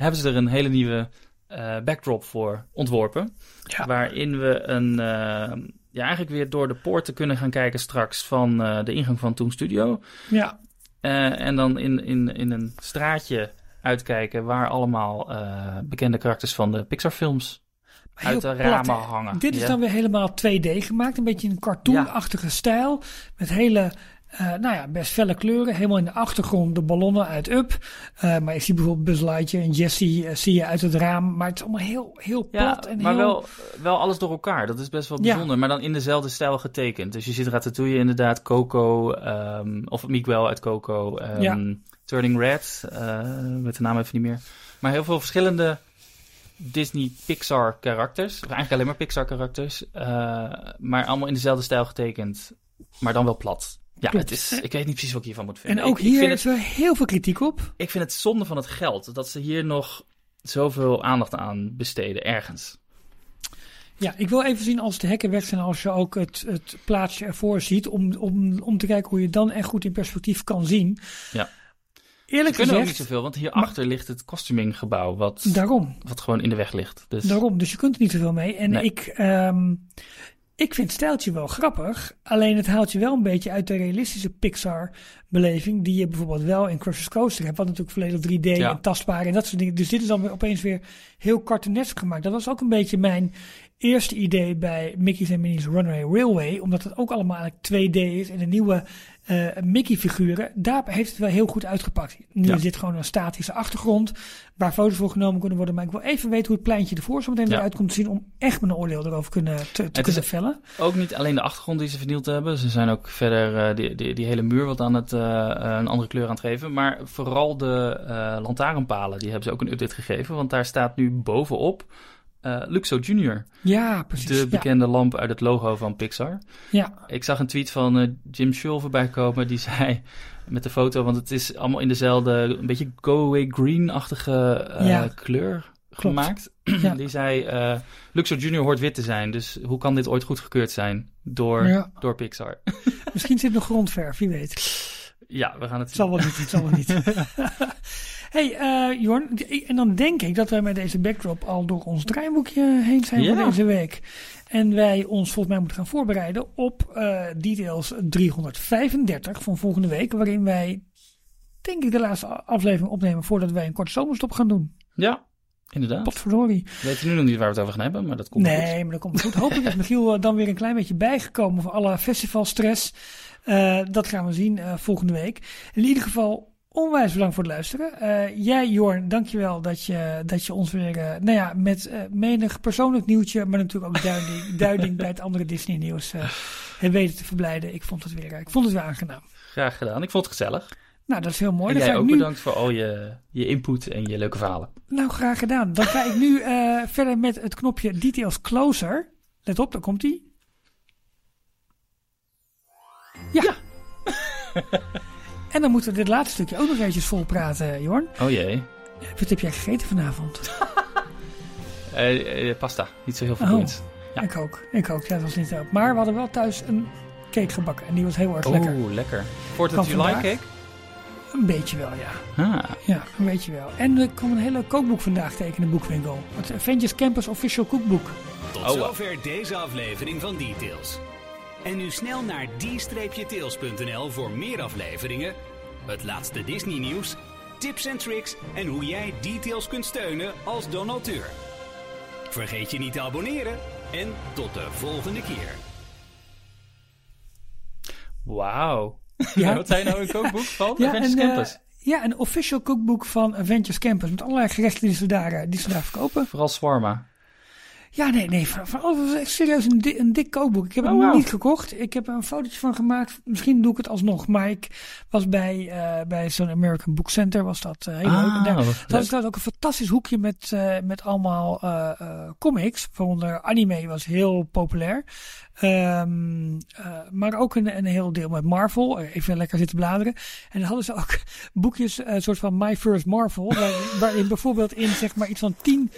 hebben ze er een hele nieuwe eh, backdrop voor ontworpen. Ja. Waarin we een, eh, ja, eigenlijk weer door de poorten kunnen gaan kijken straks van eh, de ingang van Toon Studio. Ja, en dan in, in, in een straatje uitkijken waar allemaal bekende karakters van de Pixar-films heel uit de plat, ramen hangen. Dit is Ja. dan weer helemaal 2D gemaakt. Een beetje in een cartoonachtige stijl. Met hele, eh, nou ja, best felle kleuren. Helemaal in de achtergrond de ballonnen uit Up. Eh, maar ik zie bijvoorbeeld Buzz Lightyear en Jessie eh, zie je uit het raam. Maar het is allemaal heel, heel Ja, plat. en maar heel... wel, wel alles door elkaar. Dat is best wel Ja. bijzonder. Maar dan in dezelfde stijl getekend. Dus je ziet Ratatouille inderdaad, Coco, ehm, of Miguel uit Coco, ehm, Ja. Turning Red, met de naam even niet meer. Maar heel veel verschillende Disney Pixar karakters. Of eigenlijk alleen maar Pixar karakters. maar allemaal in dezelfde stijl getekend. Maar dan wel plat. Ja, Klopt. het is, ik weet niet precies wat ik hiervan moet En vinden. ook ik, ik hier vind is er heel veel kritiek op. ik vind het zonde van het geld. Dat ze hier nog zoveel aandacht aan besteden ergens. Ja, ik wil even zien als de hekken weg zijn, als je ook het, het plaatsje ervoor ziet, om, om, om te kijken hoe je dan echt goed in perspectief kan zien. Ja. Eerlijk Ze kunnen ook gezegd, niet zoveel, want hierachter ligt het costuminggebouw, wat, daarom. wat gewoon in de weg ligt. Dus Daarom, dus je kunt er niet zoveel mee. En Nee. ik, ehm, ik vind stijltje wel grappig. Alleen het haalt je wel een beetje uit de realistische Pixar-beleving. Die je bijvoorbeeld wel in Crush's Coaster hebt. Wat natuurlijk volledig 3D Ja. en tastbaar en dat soort dingen. Dus dit is dan weer opeens weer heel cartoonesk gemaakt. Dat was ook een beetje mijn eerste idee bij Mickey's en Minnie's Runaway Railway. Omdat het ook allemaal eigenlijk 2D is. En de nieuwe eh, Mickey-figuren. Daar heeft het wel heel goed uitgepakt. Nu Ja. is dit gewoon een statische achtergrond. Waar foto's voor genomen kunnen worden. Maar ik wil even weten hoe het pleintje ervoor zo meteen Ja. eruit komt te zien. Om echt mijn oordeel erover kunnen, te, kunnen vellen. ook niet alleen de achtergrond die ze vernield hebben. Ze zijn ook verder eh, die, die, die hele muur wat aan het, eh, een andere kleur aan het geven. Maar vooral de lantaarnpalen, die hebben ze ook een update gegeven. Want daar staat nu bovenop eh, Luxo Junior. Ja, precies. De ja, bekende lamp uit het logo van Pixar. ja, Ik zag een tweet van eh, Jim Schull voorbij komen. Die zei met de foto, want het is allemaal in dezelfde, een beetje go-away green-achtige eh, Ja. kleur Klopt. gemaakt. Ja. Die zei, Luxor Junior hoort wit te zijn. Dus hoe kan dit ooit goedgekeurd zijn door, door Pixar? Misschien zit nog grondverf, wie weet. Ja, we gaan het Het zal wel niet, het zal wel niet. hey, eh Jorn, en dan denk ik dat wij met deze backdrop al door ons draaiboekje heen zijn Ja. voor deze week. En wij ons volgens mij moeten gaan voorbereiden op eh, details 335 van volgende week. Waarin wij, denk ik, de laatste aflevering opnemen voordat wij een korte zomerstop gaan doen. Ja, inderdaad. Potverdorie. We weten nu nog niet waar we het over gaan hebben, maar dat komt goed. Nee, maar dat komt goed. Hopelijk is Michiel eh, dan weer een klein beetje bijgekomen voor alle festivalstress. Eh, dat gaan we zien eh, volgende week. In ieder geval onwijs bedankt voor het luisteren. Eh, jij, Jorn, dankjewel dat je, dat je ons weer nou ja, met menig persoonlijk nieuwtje, maar natuurlijk ook duiding, duiding bij het andere Disney nieuws eh hebt weten te verblijden. Ik vond het weer, ik vond het weer aangenaam. Graag gedaan. Ik vond het gezellig. Nou, dat is heel mooi. en jij ook nu, bedankt voor al je, je input en je leuke verhalen. Nou, graag gedaan. Dan ga ik nu verder met het knopje Details Closer. Let op, daar komt Ja. en dan moeten we dit laatste stukje ook nog eventjes vol praten, Jorn. Oh jee. Wat heb jij gegeten vanavond? Eh, eh, pasta. Niet zo heel veel Oh. Ja. Ik ook. Ik ook. Ja, dat was niet zo. Maar we hadden wel thuis een cake gebakken. En die was heel erg lekker. Oeh, lekker. Fourth Van of July cake? Een beetje wel, ja. Ah, Ja, een beetje wel. En er kwam een hele kookboek vandaag tegen in de boekwinkel. Het Avengers Campus Official Cookbook. Tot Oh, zover deze aflevering van Details. En nu snel naar d-tails.nl voor meer afleveringen, het laatste Disney nieuws, tips en tricks en hoe jij Details kunt steunen als donateur. Vergeet je niet te abonneren en tot de volgende keer. Wauw. Ja. Wat zei je nou een kookboek van? Ja, Adventures en, eh, Campus. ja, een official cookbook van Adventures Campus. Met allerlei gerechten die ze daar, eh, die ze daar verkopen. Vooral Swarma. Ja, nee, nee. Van, van echt serieus een, di- een dik kookboek. Ik heb het Oh, wauw. niet gekocht. Ik heb er een fotootje van gemaakt. Misschien doe ik het alsnog. Maar ik was bij, eh, bij zo'n American Book Center. Was dat eh, heel leuk. En daar, dat leuk. is ook een fantastisch hoekje met, eh, met allemaal comics. Waaronder anime was heel populair. Ehm, eh, maar ook een, een heel deel met Marvel. Even lekker zitten bladeren. En dan hadden ze ook boekjes, een soort van My First Marvel. waar- waarin bijvoorbeeld in zeg maar iets van tien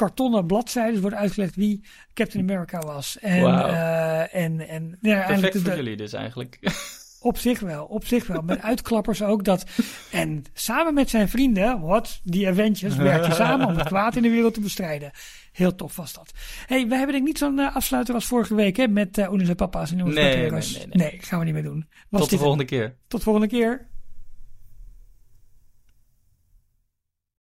kartonnen bladzijden wordt uitgelegd wie Captain America was. En, Wauw. eh, en, en ja, eigenlijk Perfect de- voor de- jullie dus eigenlijk. op zich wel, op zich wel. Met uitklappers ook. Dat, en samen met zijn vrienden, wat, die Avengers, werkten samen om het kwaad in de wereld te bestrijden. Heel tof was dat. hey, we hebben denk ik niet zo'n eh, afsluiter als vorige week, hè? Met uh, Oenis en Papa's en Jongens Nee, Pateros. nee, nee, nee. gaan we niet meer doen. Was Tot de volgende keer. Tot volgende keer.